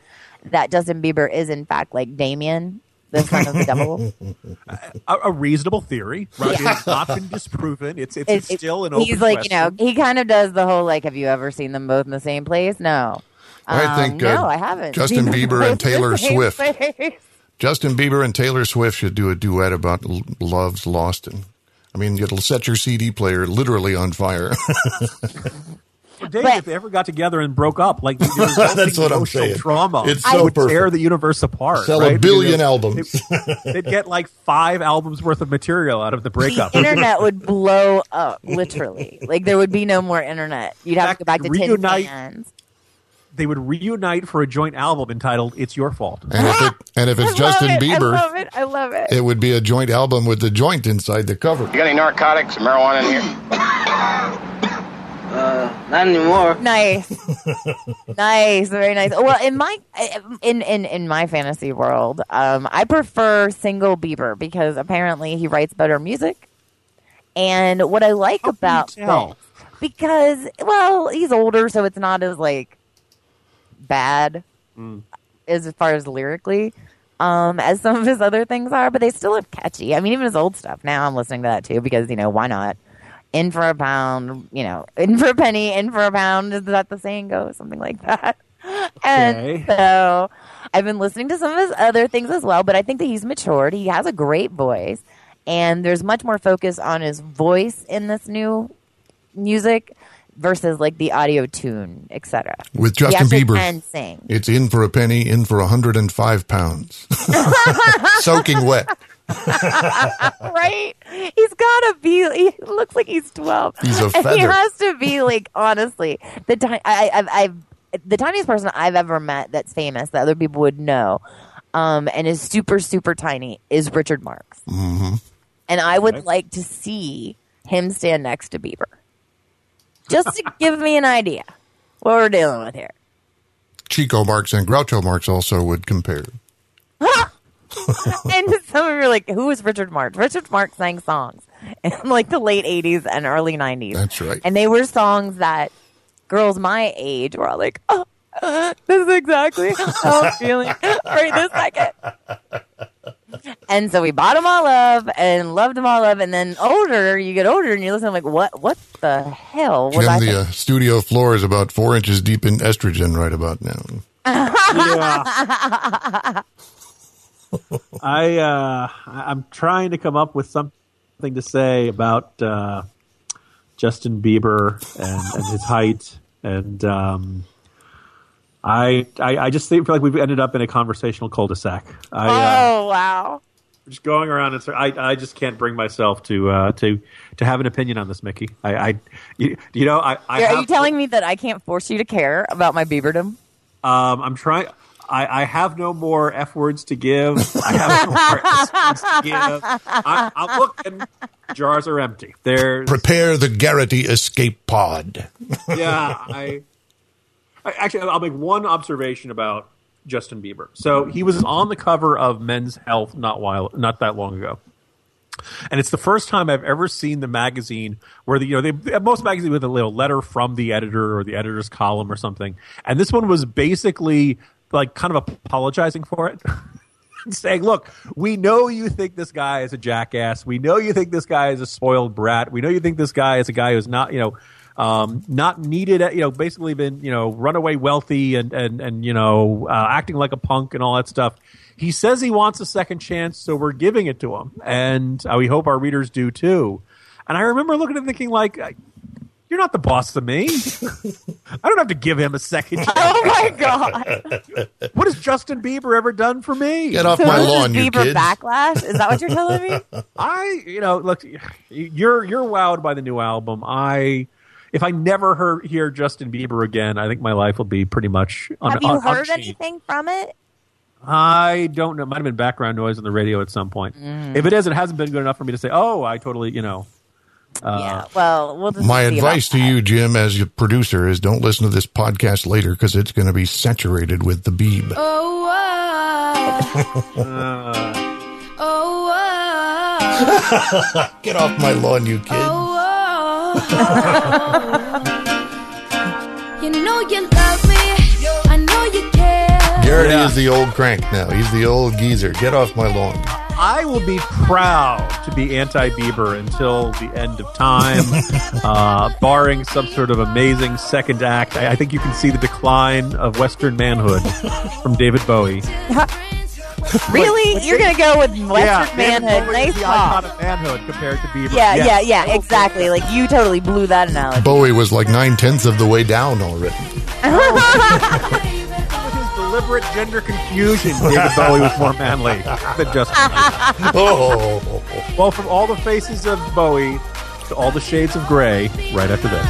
that Justin Bieber is in fact like Damien. The son of the devil. a, a reasonable theory, right? It's not been disproven. It's it's, It- it- still an open He's like, you know, he kind of does the whole like, have you ever seen them both in the same place? No. I Um, think, uh, no, I haven't. Justin Bieber and Taylor Swift. place. Justin Bieber and Taylor Swift should do a duet about L- Love's Lost. And I mean, it'll set your CD player literally on fire. Well, Dave, if they ever got together and broke up, like That's what I'm saying. trauma It's so would tear the universe apart. Sell right? a billion Because albums. They, would get like five albums worth of material out of the breakup. The internet would blow up, literally. Like there would be no more internet. You'd have to go back to tin reunite- cans. they would reunite for a joint album entitled "It's Your Fault." And if, it, and if it's I Justin love it. Bieber, I love it. I love it. it would be a joint album with the joint inside the cover. You got any narcotics or marijuana in here? Not anymore. Nice, nice, very nice. Well, in my in in in my fantasy world, um, I prefer single Bieber because apparently he writes better music. And what I like about tell? this, because well, he's older, so it's not as like bad as far as lyrically um, as some of his other things are, but they still are catchy. I mean, even his old stuff. Now I'm listening to that too because you know why not? In for a pound, you know, in for a penny, in for a pound. Is that the saying goes? Something like that. And so I've been listening to some of his other things as well, but I think that he's matured. He has a great voice, and there's much more focus on his voice in this new music versus like the Auto-Tune, etc. With Justin actually Bieber, can sing. it's in for a penny, in for 105 pounds. Soaking wet. right? He's got to be. He looks like he's twelve. He's a And he has to be like honestly the time. I, I've, I've the tiniest person I've ever met that's famous that other people would know, um, and is super super tiny is Richard Marx, hmm and I would Okay. like to see him stand next to Bieber, just to give me an idea what we're dealing with here. Chico Marx and Groucho Marx also would compare. and some of you are like, who is Richard Marx? Richard Marx sang songs in like the late 80s and early 90s. That's right. And they were songs that girls my age were all like, oh, uh, this is exactly how I'm feeling right this second. And so we bought them all up and loved them all up. And then older, you get older and you listen like, what, what the hell was Jim, I the uh, studio floor is about four inches deep in estrogen right about now. Yeah. I uh, I'm trying to come up with something to say about uh, Justin Bieber and, and his height, and um, I, I I just think, feel like we've ended up in a conversational cul-de-sac. I, uh, oh, wow. just going around and I I just can't bring myself to uh, to to have an opinion on this, Mickey. I, I you, you know I, I Are have, you telling me that I can't force you to care about my Bieberdom? Um, I'm trying. I, I have no more f words to give. I have no more s words to give. I, I look, and jars are empty. There's Prepare the Geraghty escape pod. yeah. I, I actually I'll make one observation about Justin Bieber. So he was on the cover of Men's Health not while not that long ago. And it's the first time I've ever seen the magazine where the you know they most magazines with a little letter from the editor or the editor's column or something. And this one was basically like kind of apologizing for it. saying, "Look, we know you think this guy is a jackass. We know you think this guy is a spoiled brat. We know you think this guy is a guy who's not, you know, um, not needed. You know, basically been, you know, runaway wealthy and and and you know, uh, acting like a punk and all that stuff." He says he wants a second chance, so we're giving it to him, and uh, we hope our readers do too. And I remember looking at him thinking, like, "You're not the boss of me. I don't have to give him a second chance." Oh my God. What has Justin Bieber ever done for me? Get off So my this is lawn, you Bieber kids. backlash? Is that what you're telling me? I, you know, look, you're you're wowed by the new album. I, if I never hear hear Justin Bieber again, I think my life will be pretty much. Un, Have you un- heard unchanged. anything from it? I don't know. It might have been background noise on the radio at some point. Mm. If it is, it hasn't been good enough for me to say, "Oh, I totally," you know. Uh, yeah. Well, we'll just My advice to you, Jim, as your producer, is don't listen to this podcast later because it's going to be saturated with the Beeb. Oh, uh, oh, Get off my lawn, you kid. oh, You know you love me. I know you care. Geraghty Yeah. is the old crank now. He's the old geezer. Get off my lawn. I will be proud to be anti Bieber until the end of time, uh, barring some sort of amazing second act. I, I think you can see the decline of Western manhood from David Bowie. Really? You're going to go with Western yeah, manhood. Nice the talk. icon of manhood compared to Bieber. Yeah, Yes. yeah, yeah, exactly. Like you totally blew that analogy. Bowie was like nine tenths of the way down already. With his deliberate gender confusion, David Bowie was more manly than Justin Bieber. Oh, Well, from all the faces of Bowie to all the shades of gray, right after this.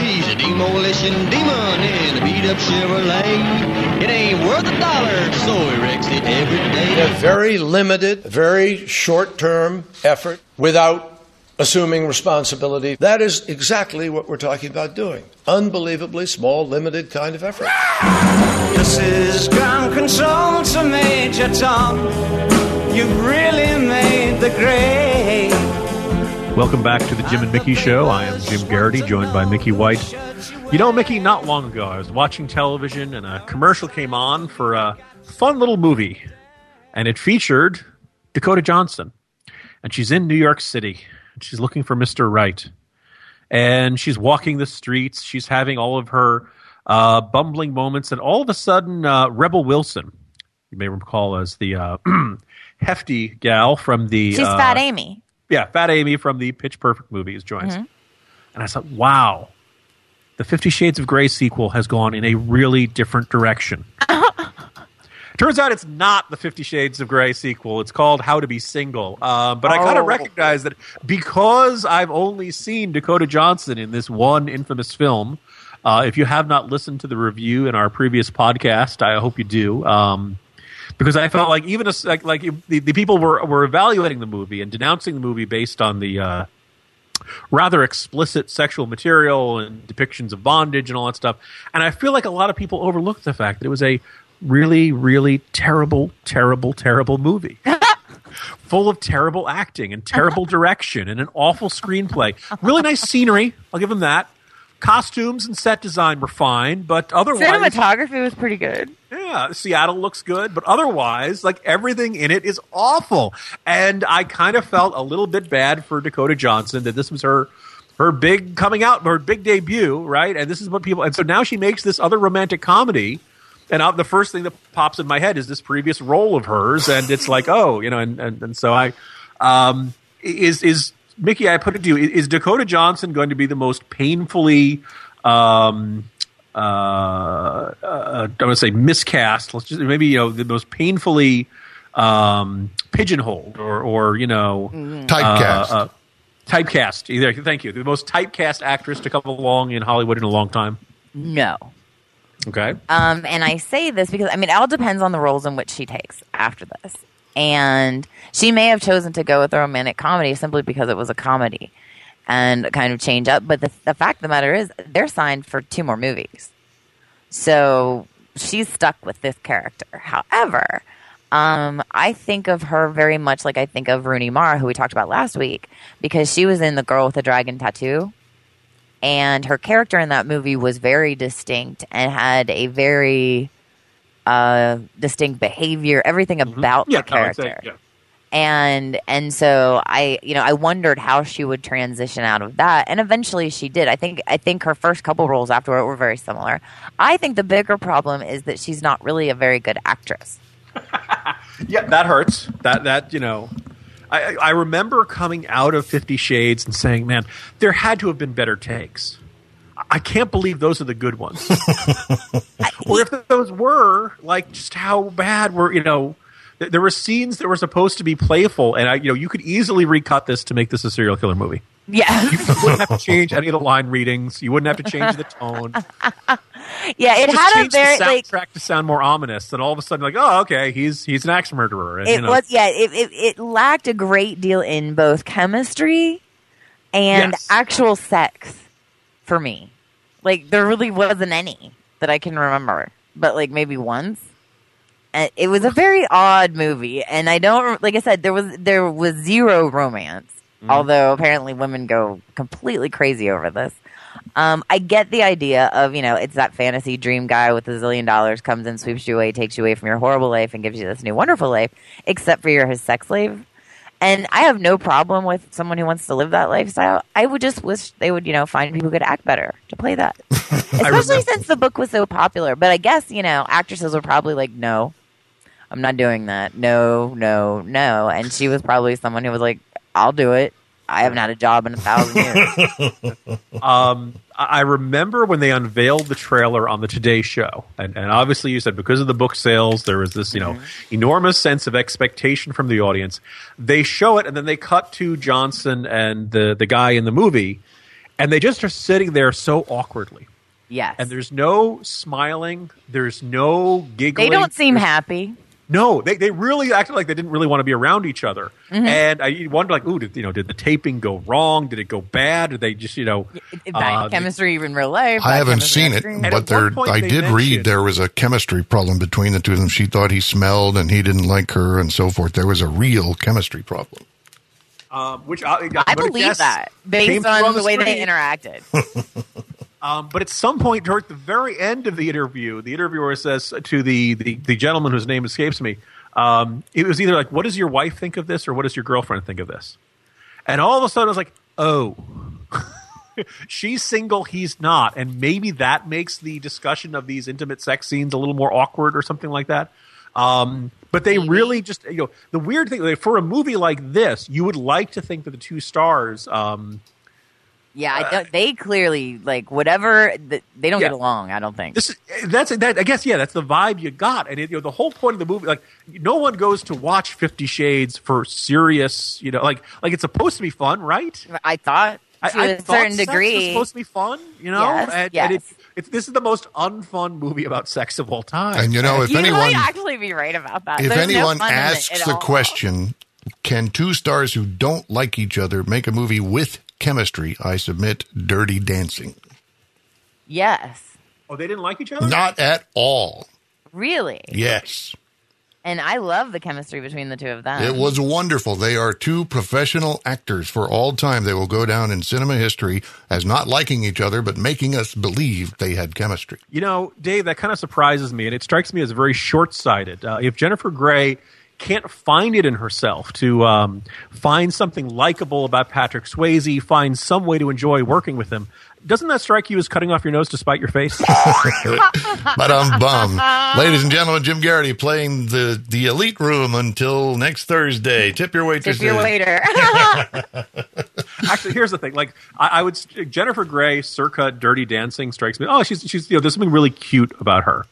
He's a demolition demon in a beat up Chevrolet. It ain't worth a dollar, so he wrecks it every day. A very limited, very short term effort without assuming responsibility. That is exactly what we're talking about doing. Unbelievably small, limited kind of effort. This is ground control to Major Tom. You've really made the grade. Welcome back to the Jim and Mickey Show. I am Jim Geraghty, joined by Mickey White. You know, Mickey, not long ago, I was watching television and a commercial came on for a fun little movie, and it featured Dakota Johnson. And she's in New York City. She's looking for Mr. Right. And she's walking the streets. She's having all of her uh, bumbling moments. And all of a sudden, uh, Rebel Wilson, you may recall as the uh, hefty gal from the. She's uh, Fat Amy. yeah, Fat Amy from the Pitch Perfect movies joins. Mhm. And I thought, wow, the Fifty Shades of Grey sequel has gone in a really different direction. Turns out it's not the Fifty Shades of Grey sequel. It's called How to Be Single. Um, but I kind Oh. of recognize that because I've only seen Dakota Johnson in this one infamous film. Uh, if you have not listened to the review in our previous podcast, I hope you do. Um, because I felt like even as, like, like the, the people were were evaluating the movie and denouncing the movie based on the uh, rather explicit sexual material and depictions of bondage and all that stuff. And I feel like a lot of people overlooked the fact that it was a really, really terrible, terrible, terrible movie. Full of terrible acting and terrible direction and an awful screenplay. Really nice scenery. I'll give them that. Costumes and set design were fine, but otherwise, Cinematography was pretty good. yeah, Seattle looks good, but otherwise, like everything in it is awful. And I kind of felt a little bit bad for Dakota Johnson that this was her her big coming out, her big debut, right? And this is what people. And so now she makes this other romantic comedy. And uh, the first thing that pops in my head is this previous role of hers, and it's like, oh, you know, and and, and so I um, is is Mickey. I put it to you: is Dakota Johnson going to be the most painfully um, uh, uh, I don't want to say miscast. Let's just maybe you know the most painfully um, pigeonholed or or you know Typecast. uh, uh, typecast. Either thank you, the most typecast actress to come along in Hollywood in a long time. No. Okay, Um, and I say this because I mean, it all depends on the roles in which she takes after this. And she may have chosen to go with a romantic comedy simply because it was a comedy and kind of change up. But the, the fact of the matter is, they're signed for two more movies. So she's stuck with this character. However, um, I think of her very much like I think of Rooney Mara, who we talked about last week, because she was in The Girl with the Dragon Tattoo and her character in that movie was very distinct and had a very uh, distinct behavior, everything about Mm-hmm. yeah, the no, I'd say, character. yeah. And and so I, you know, I wondered how she would transition out of that, and eventually she did. I think I think her first couple roles afterward were very similar. I think the bigger problem is that she's not really a very good actress. Yeah, that hurts. That that you know, I I- remember coming out of Fifty Shades and saying, "Man, there had to have been better takes." I can't believe those are the good ones. or if those were, like, just how bad were you know? th- There were scenes that were supposed to be playful, and I, you know, you could easily recut this to make this a serial killer movie. Yeah. You wouldn't have to change any of the line readings. You wouldn't have to change the tone. yeah, it had a very the like soundtrack to sound more ominous. And all of a sudden, like, oh, okay, he's he's an axe murderer. And, it you know, was yeah it, it, it lacked a great deal in both chemistry and Yes. actual sex for me like there really wasn't any that i can remember but like maybe once and it was a very odd movie and i don't like i said there was there was zero romance Mm-hmm. although apparently women go completely crazy over this um, I get the idea of, you know, it's that fantasy dream guy with a zillion dollars comes and sweeps you away, takes you away from your horrible life, and gives you this new wonderful life, except for you're his sex slave. And I have no problem with someone who wants to live that lifestyle. I would just wish they would, you know, find people who could act better to play that. Especially since the book was so popular. But I guess, you know, actresses were probably like, no, I'm not doing that. No, no, no. And she was probably someone who was like, I'll do it. I haven't had a job in a thousand years. um, I remember when they unveiled the trailer on the Today Show, and, and obviously you said because of the book sales, there was this you know enormous sense of expectation from the audience. They show it, and then they cut to Johnson and the the guy in the movie, and they just are sitting there so awkwardly. Yes. And there's no smiling. There's no giggling. They don't seem happy. No, they, they really acted like they didn't really want to be around each other. Mhm. And I wonder, like, ooh, did you know, did the taping go wrong? Did it go bad? Did they just, you know, Bad uh, chemistry in real life. I haven't seen it, screen. but there I did read there was a chemistry problem between the two of them. She thought he smelled and he didn't like her and so forth. There was a real chemistry problem. um, which I, I believe that based on the way they interacted. Um, but at some point toward the very end of the interview, the interviewer says to the, the, the gentleman whose name escapes me, um, it was either like, what does your wife think of this or what does your girlfriend think of this? And all of a sudden I was like, oh, she's single, he's not. And maybe that makes the discussion of these intimate sex scenes a little more awkward or something like that. Um, but they really just, you know, the weird thing, for a movie like this, you would like to think that the two stars, um, Yeah, I uh, don't, they clearly like whatever. th- They don't Yeah. get along. I don't think. This is that's that. I guess yeah, that's the vibe you got, and it, you know the whole point of the movie. Like no one goes to watch Fifty Shades for serious. You know, like like it's supposed to be fun, right? I thought I, to I a thought certain sex degree. was supposed to be fun. You know, Yes, and, yes. and it, it's this is the most unfun movie about sex of all time. And you know, if you anyone might actually be right about that. if There's no anyone fun asks the question, can two stars who don't like each other make a movie with chemistry? I submit Dirty Dancing. yes, oh, they didn't like each other. Not at all. really, Yes. and I love the chemistry between the two of them. It was wonderful. They are two professional actors for all time. They will go down in cinema history as not liking each other, but making us believe they had chemistry. You know, Dave, that kind of surprises me, and it strikes me as very short sighted. Uh, if Jennifer Grey can't find it in herself to um, find something likable about Patrick Swayze, find some way to enjoy working with him, doesn't that strike you as cutting off your nose to spite your face? But I'm bum. Ladies and gentlemen, Jim Geraghty playing the, the elite room until next Thursday. Tip your Tip waitresses. your waiter. Actually, here's the thing: like, I, I would Jennifer Grey, circa Dirty Dancing, strikes me. Oh, she's she's you know, there's something really cute about her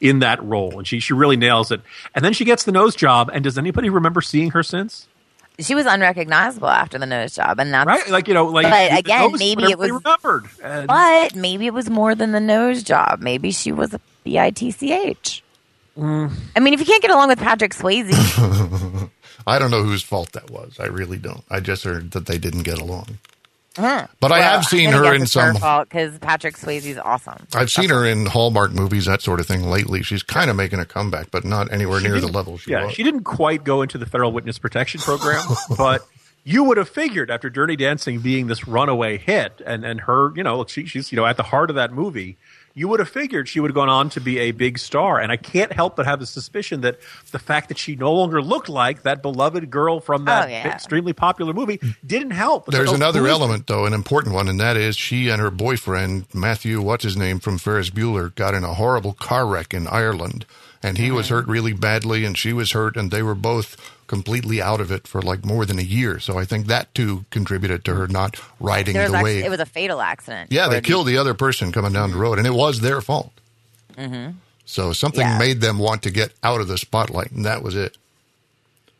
in that role, and she she really nails it. And then she gets the nose job. And does anybody remember seeing her since? she was unrecognizable after the nose job, and that's Right? Like you know, like But again, nose maybe it was- everybody remembered. And- But maybe it was more than the nose job. Maybe she was a bitch. Mm. I mean, if you can't get along with Patrick Swayze, I don't know whose fault that was. I really don't. I just heard that they didn't get along. Huh. But I have seen her in some- because Patrick Swayze's awesome. I've seen her in Hallmark movies, that sort of thing lately. She's kind of making a comeback, but not anywhere near the didn't- level she yeah, was. she didn't quite go into the federal witness protection program, but you would have figured after Dirty Dancing being this runaway hit, and and her, you know, look, she, she's you know at the heart of that movie. You would have figured she would have gone on to be a big star, and I can't help but have the suspicion that the fact that she no longer looked like that beloved girl from that Oh, yeah. extremely popular movie didn't help. There's like, oh, another who is element, though, an important one, and that is she and her boyfriend, Matthew, what's his name, from Ferris Bueller, got in a horrible car wreck in Ireland. And he mm-hmm. was hurt really badly, and she was hurt, and they were both completely out of it for like more than a year. So I think that too contributed to her not riding the actually, wave. it was a fatal accident. yeah, they the- killed the other person coming down the road, and it was their fault. Mhm. So something Yeah. made them want to get out of the spotlight, and that was it.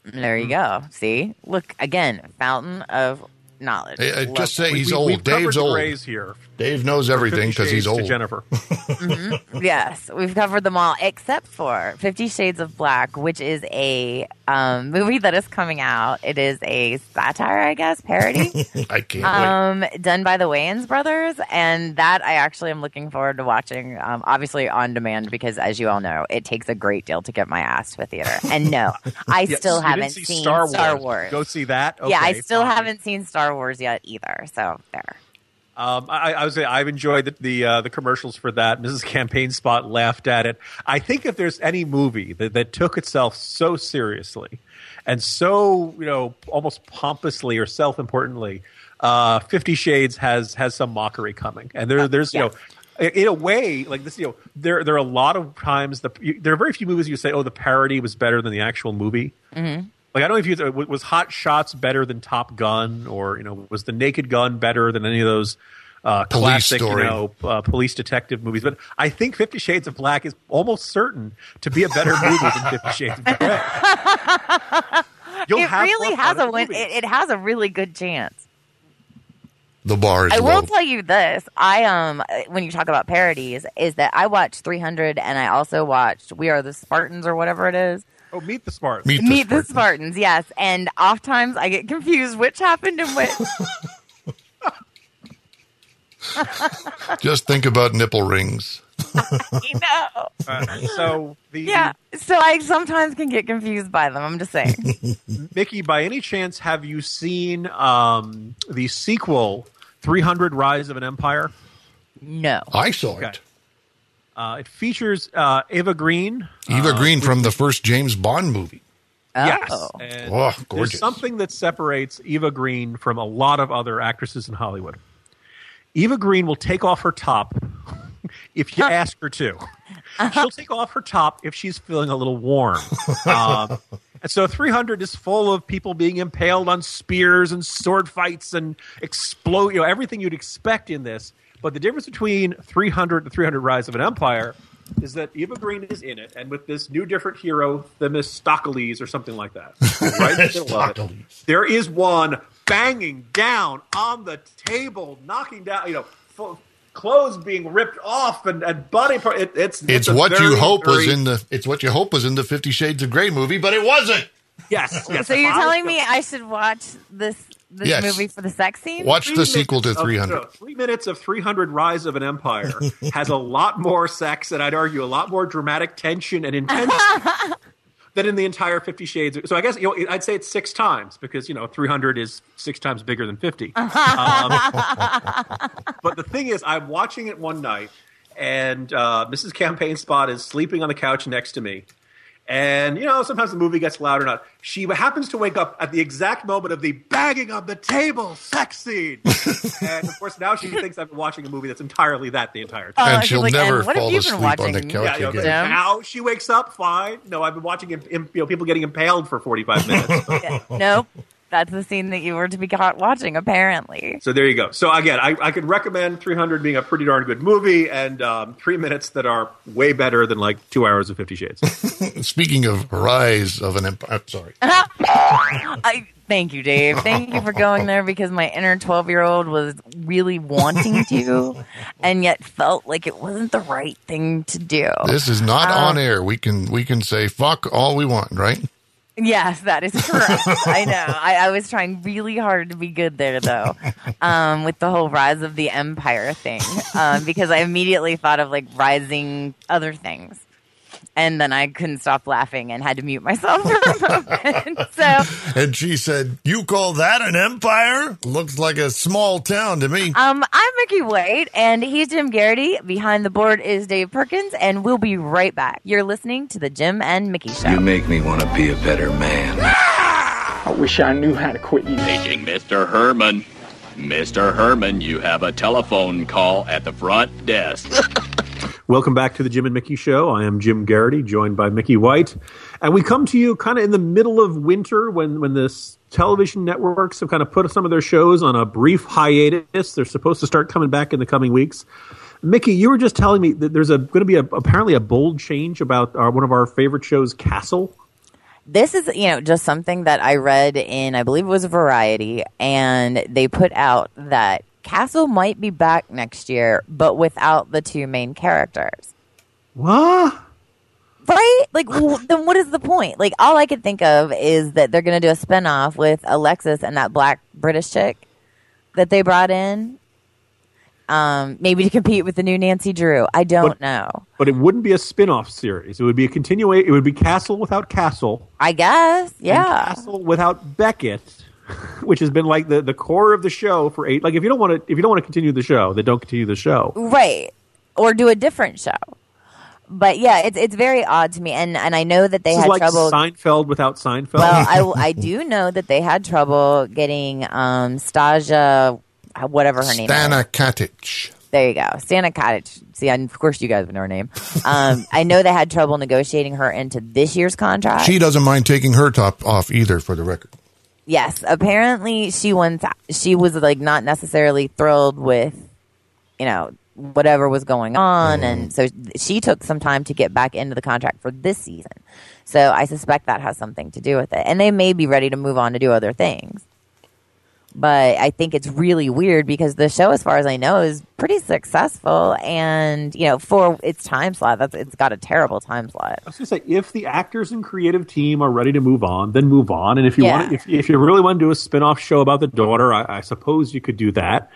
There you go. See, look again, fountain of knowledge. Hey, uh, Love just say it. he's We- old. we've Dave's old. Greys here. Dave knows everything because he's Shades to old. Jennifer. Mhm. Yes, we've covered them all except for Fifty Shades of Black, which is a um, movie that is coming out. It is a satire, I guess, parody. I can't wait. um, done by the Wayans brothers, and that I actually am looking forward to watching. Um, obviously on demand because, as you all know, it takes a great deal to get my ass to a theater. And no, I Yes, still haven't see seen Star Star Wars. Wars. Go see that. yeah, I still fine. haven't seen Star Wars yet either. So there. Um, I, I would say I've enjoyed the the, uh, the commercials for that. Mrs. Campaign Spot laughed at it. I think if there's any movie that, that took itself so seriously and so you know almost pompously or self importantly, uh, Fifty Shades has has some mockery coming, and there there's you know. In a way, like this, you know, there there are a lot of times the you, there are very few movies you say, oh, the parody was better than the actual movie. Mm-hmm. Like I don't know if you was Hot Shots better than Top Gun, or you know was the Naked Gun better than any of those uh, classic Story. you know uh, police detective movies? But I think Fifty Shades of Black is almost certain to be a better movie than Fifty Shades of Grey. You'll it have really has a win. It, it has a really good chance. The bar is I low. will tell you this. I um when you talk about parodies, is that I watched 300 and I also watched We Are the Spartans or whatever it is. Oh, Meet the Spartans. Meet the Meet the Spartans, yes. And oft times I get confused which happened and which. Just think about nipple rings. you know. Uh, so the Yeah. So I sometimes can get confused by them. I'm just saying. Mickey, by any chance, have you seen um, the sequel, 300 Rise of an Empire? No. I saw Okay. it. Uh, it features uh, Eva Green. Eva uh, Green from the first James Bond movie. Yes. Oh. And Oh, There's gorgeous. something that separates Eva Green from a lot of other actresses in Hollywood. Eva Green will take off her top if you ask her to. She'll take off her top if she's feeling a little warm. Um, and so 300 is full of people being impaled on spears and sword fights and explode, you know, everything you'd expect in this. But the difference between 300 and 300 Rise of an Empire is that Eva Green is in it, and with this new different hero, Themistocles or something like that. Right in the middle of it. There is one banging down on the table, knocking down, you know, full, clothes being ripped off and, and body part. It, it's It's a what you very, hope was in the. It's what you hope was in the Fifty Shades of Grey movie, but it wasn't. Yes. yes so you're I- telling me I should watch this this Yes. movie for the sex scene? Watch Three the sequel to minutes of- Three Hundred. three minutes of 300 Rise of an Empire has a lot more sex and I'd argue a lot more dramatic tension and intensity than in the entire Fifty Shades. So I guess you know I'd say it's six times because you know 300 is six times bigger than 50. Um, but the thing is, I'm watching it one night and uh, Mrs. Campaign Spot is sleeping on the couch next to me. And you know, sometimes the movie gets loud or not. She happens to wake up at the exact moment of the banging on the table sex scene, and of course now she thinks I've been watching a movie that's entirely that the entire time. Oh, and she'll like, never and fall you been asleep on the couch yeah, you know, again. Jim? now she wakes up fine. No, I've been watching im- im- you know, people getting impaled for 45 minutes. nope. That's the scene that you were to be caught watching, apparently. so there you go. So again, I, I could recommend 300 being a pretty darn good movie, and um, three minutes that are way better than like two hours of Fifty Shades. Speaking of rise of an empire, sorry. I thank you, Dave. Thank you for going there because my inner twelve year old was really wanting to, and yet felt like it wasn't the right thing to do. This is not Um, on air. We can we can say fuck all we want, right? Yes, that is correct. I know. I, I was trying really hard to be good there, though, um, with the whole rise of the empire thing, um, because I immediately thought of like rising other things. And then I couldn't stop laughing and had to mute myself for a moment. So, And she said, "You call that an empire? Looks like a small town to me." um, I'm Mickey White, and he's Jim Geraghty. Behind the board is Dave Perkins, and we'll be right back. You're listening to the Jim and Mickey Show. You make me want to be a better man. I wish I knew how to quit you. Paging Mr. Herman. Mr. Herman, you have a telephone call at the front desk. Welcome back to the Jim and Mickey Show. I am Jim Geraghty, joined by Mickey White, and we come to you kind of in the middle of winter when when this television networks have kind of put some of their shows on a brief hiatus. They're supposed to start coming back in the coming weeks. Mickey, you were just telling me that there's going to be a, apparently a bold change about our, one of our favorite shows, Castle. This is, you know, just something that I read in, I believe it was Variety, and they put out that Castle might be back next year, but without the two main characters. What? Right? Like, well, then what is the point? Like, all I could think of is that they're going to do a spinoff with Alexis and that black British chick that they brought in. Um, maybe to compete with the new Nancy Drew. I don't But- know. But it wouldn't be a spin-off series. It would be a continuation. It would be Castle without Castle. I guess. Yeah. Castle without Beckett, which has been like the, the core of the show for eight. Like if you don't want to if you don't want to continue the show, then don't continue the show. Right. Or do a different show. But yeah, it's it's very odd to me, and and I know that they this had is like trouble. Seinfeld without Seinfeld. well, I I do know that they had trouble getting um Stasia, whatever her name is. Stana Katic. There you go, Stana Katic. See, and of course you guys would know her name. Um, I know they had trouble negotiating her into this year's contract. She doesn't mind taking her top off either, for the record. Yes, apparently she went. She was like not necessarily thrilled with, you know, whatever was going on, mm-hmm. and so she took some time to get back into the contract for this season. So I suspect that has something to do with it, and they may be ready to move on to do other things. But I think it's really weird because the show, as far as I know, is pretty successful, and you know, for its time slot, that's it's got a terrible time slot. I was going to say, if the actors and creative team are ready to move on, then move on. And if you Yeah. want, if, if you really want to do a spin-off show about the daughter, I, I suppose you could do that.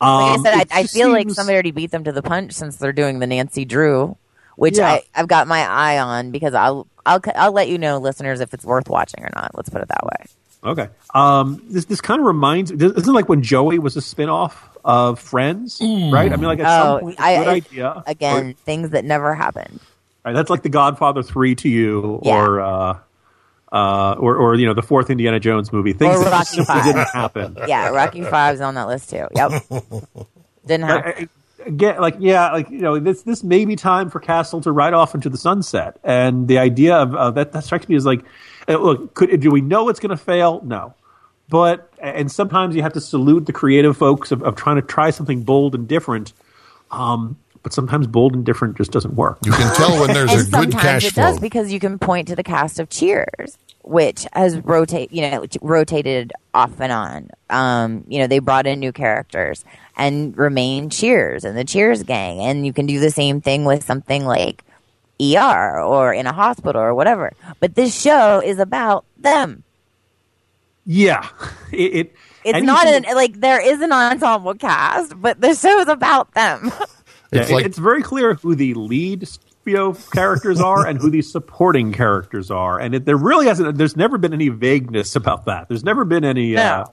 Like Um, I said, I, I feel like somebody already beat them to the punch since they're doing the Nancy Drew, which Yeah. I, I've got my eye on because I'll I'll I'll let you know, listeners, if it's worth watching or not. Let's put it that way. Okay. Um, this this kind of reminds. Isn't like when Joey was a spin-off of Friends, right? I mean, like at some Oh, point, I- good I- idea. Again, things that never happened. Right, that's like The Godfather Three to you, Yeah. or uh, uh, or or you know the fourth Indiana Jones movie. Things Or that Rocky just Five. didn't happen. Yeah, Rocky Five's on that list too. Yep, didn't happen. Like, Again, like yeah, like you know, this this may be time for Castle to ride off into the sunset, and the idea of uh, that that strikes me as like, uh, look, could do we know it's going to fail? No, but and sometimes you have to salute the creative folks of, of trying to try something bold and different. Um, but sometimes bold and different just doesn't work. You can tell when there's a good sometimes cash it does flow. because you can point to the cast of Cheers, which has rotate, you know, rotated off and on. Um, you know, they brought in new characters and remain Cheers and the Cheers gang, and you can do the same thing with something like ER or in a hospital or whatever. But this show is about them. Yeah, it. it It's not an like there is an ensemble cast, but the show is about them. It's it- like- it's very clear who the lead you know characters are and who these supporting characters are, and it, there really hasn't. There's never been any vagueness about that. There's never been any. Uh,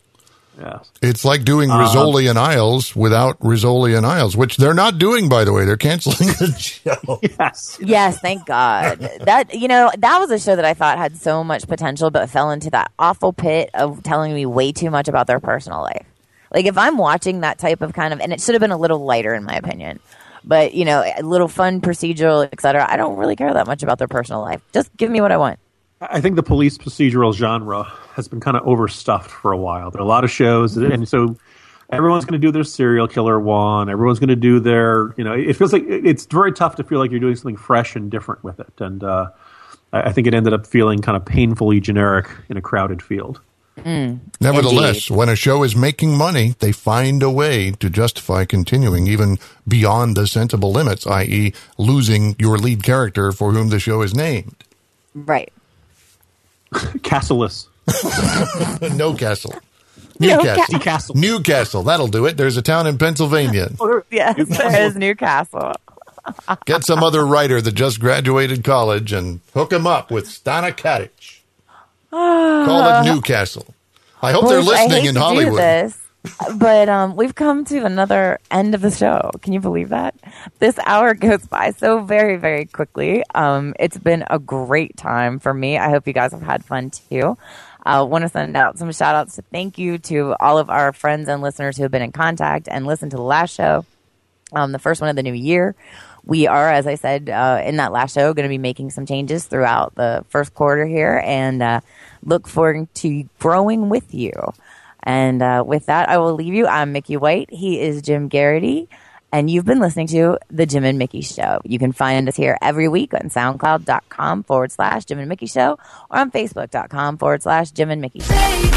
yeah. It's like doing Uh, Rizzoli and Isles without Rizzoli and Isles, which they're not doing, by the way. They're canceling the show. Yes. Yes, thank God. that you know, that was a show that I thought had so much potential, but fell into that awful pit of telling me way too much about their personal life. Like if I'm watching that type of kind of, and it should have been a little lighter in my opinion, but you know, a little fun procedural, etc. I don't really care that much about their personal life. Just give me what I want. I think the police procedural genre has been kind of overstuffed for a while. There are a lot of shows, and so everyone's going to do their serial killer one. Everyone's going to do their, you know, it feels like it's very tough to feel like you're doing something fresh and different with it. And uh, I think it ended up feeling kind of painfully generic in a crowded field. Mm. Nevertheless, when a show is making money, they find a way to justify continuing even beyond the sensible limits, i.e., losing your lead character for whom the show is named. Right. Castleless. no castle. No Newcastle. Newcastle. That'll do it. There's a town in Pennsylvania. Yes, there is Newcastle. Get some other writer that just graduated college and hook him up with Stana Katic. Call it Newcastle. I hope they're Boys, listening in Hollywood. this, but um, we've come to another end of the show. Can you believe that? This hour goes by so very, very quickly. Um, it's been a great time for me. I hope you guys have had fun too. I uh, want to send out some shout outs to thank you to all of our friends and listeners who have been in contact and listened to the last show, um, the first one of the new year. We are, as I said uh, in that last show, going to be making some changes throughout the first quarter here and uh, look forward to growing with you. And uh, with that, I will leave you. I'm Mickey White. He is Jim Geraghty. And you've been listening to The Jim and Mickey Show. You can find us here every week on soundcloud.com forward slash Jim and Mickey Show or on facebook.com forward slash Jim and Mickey Show.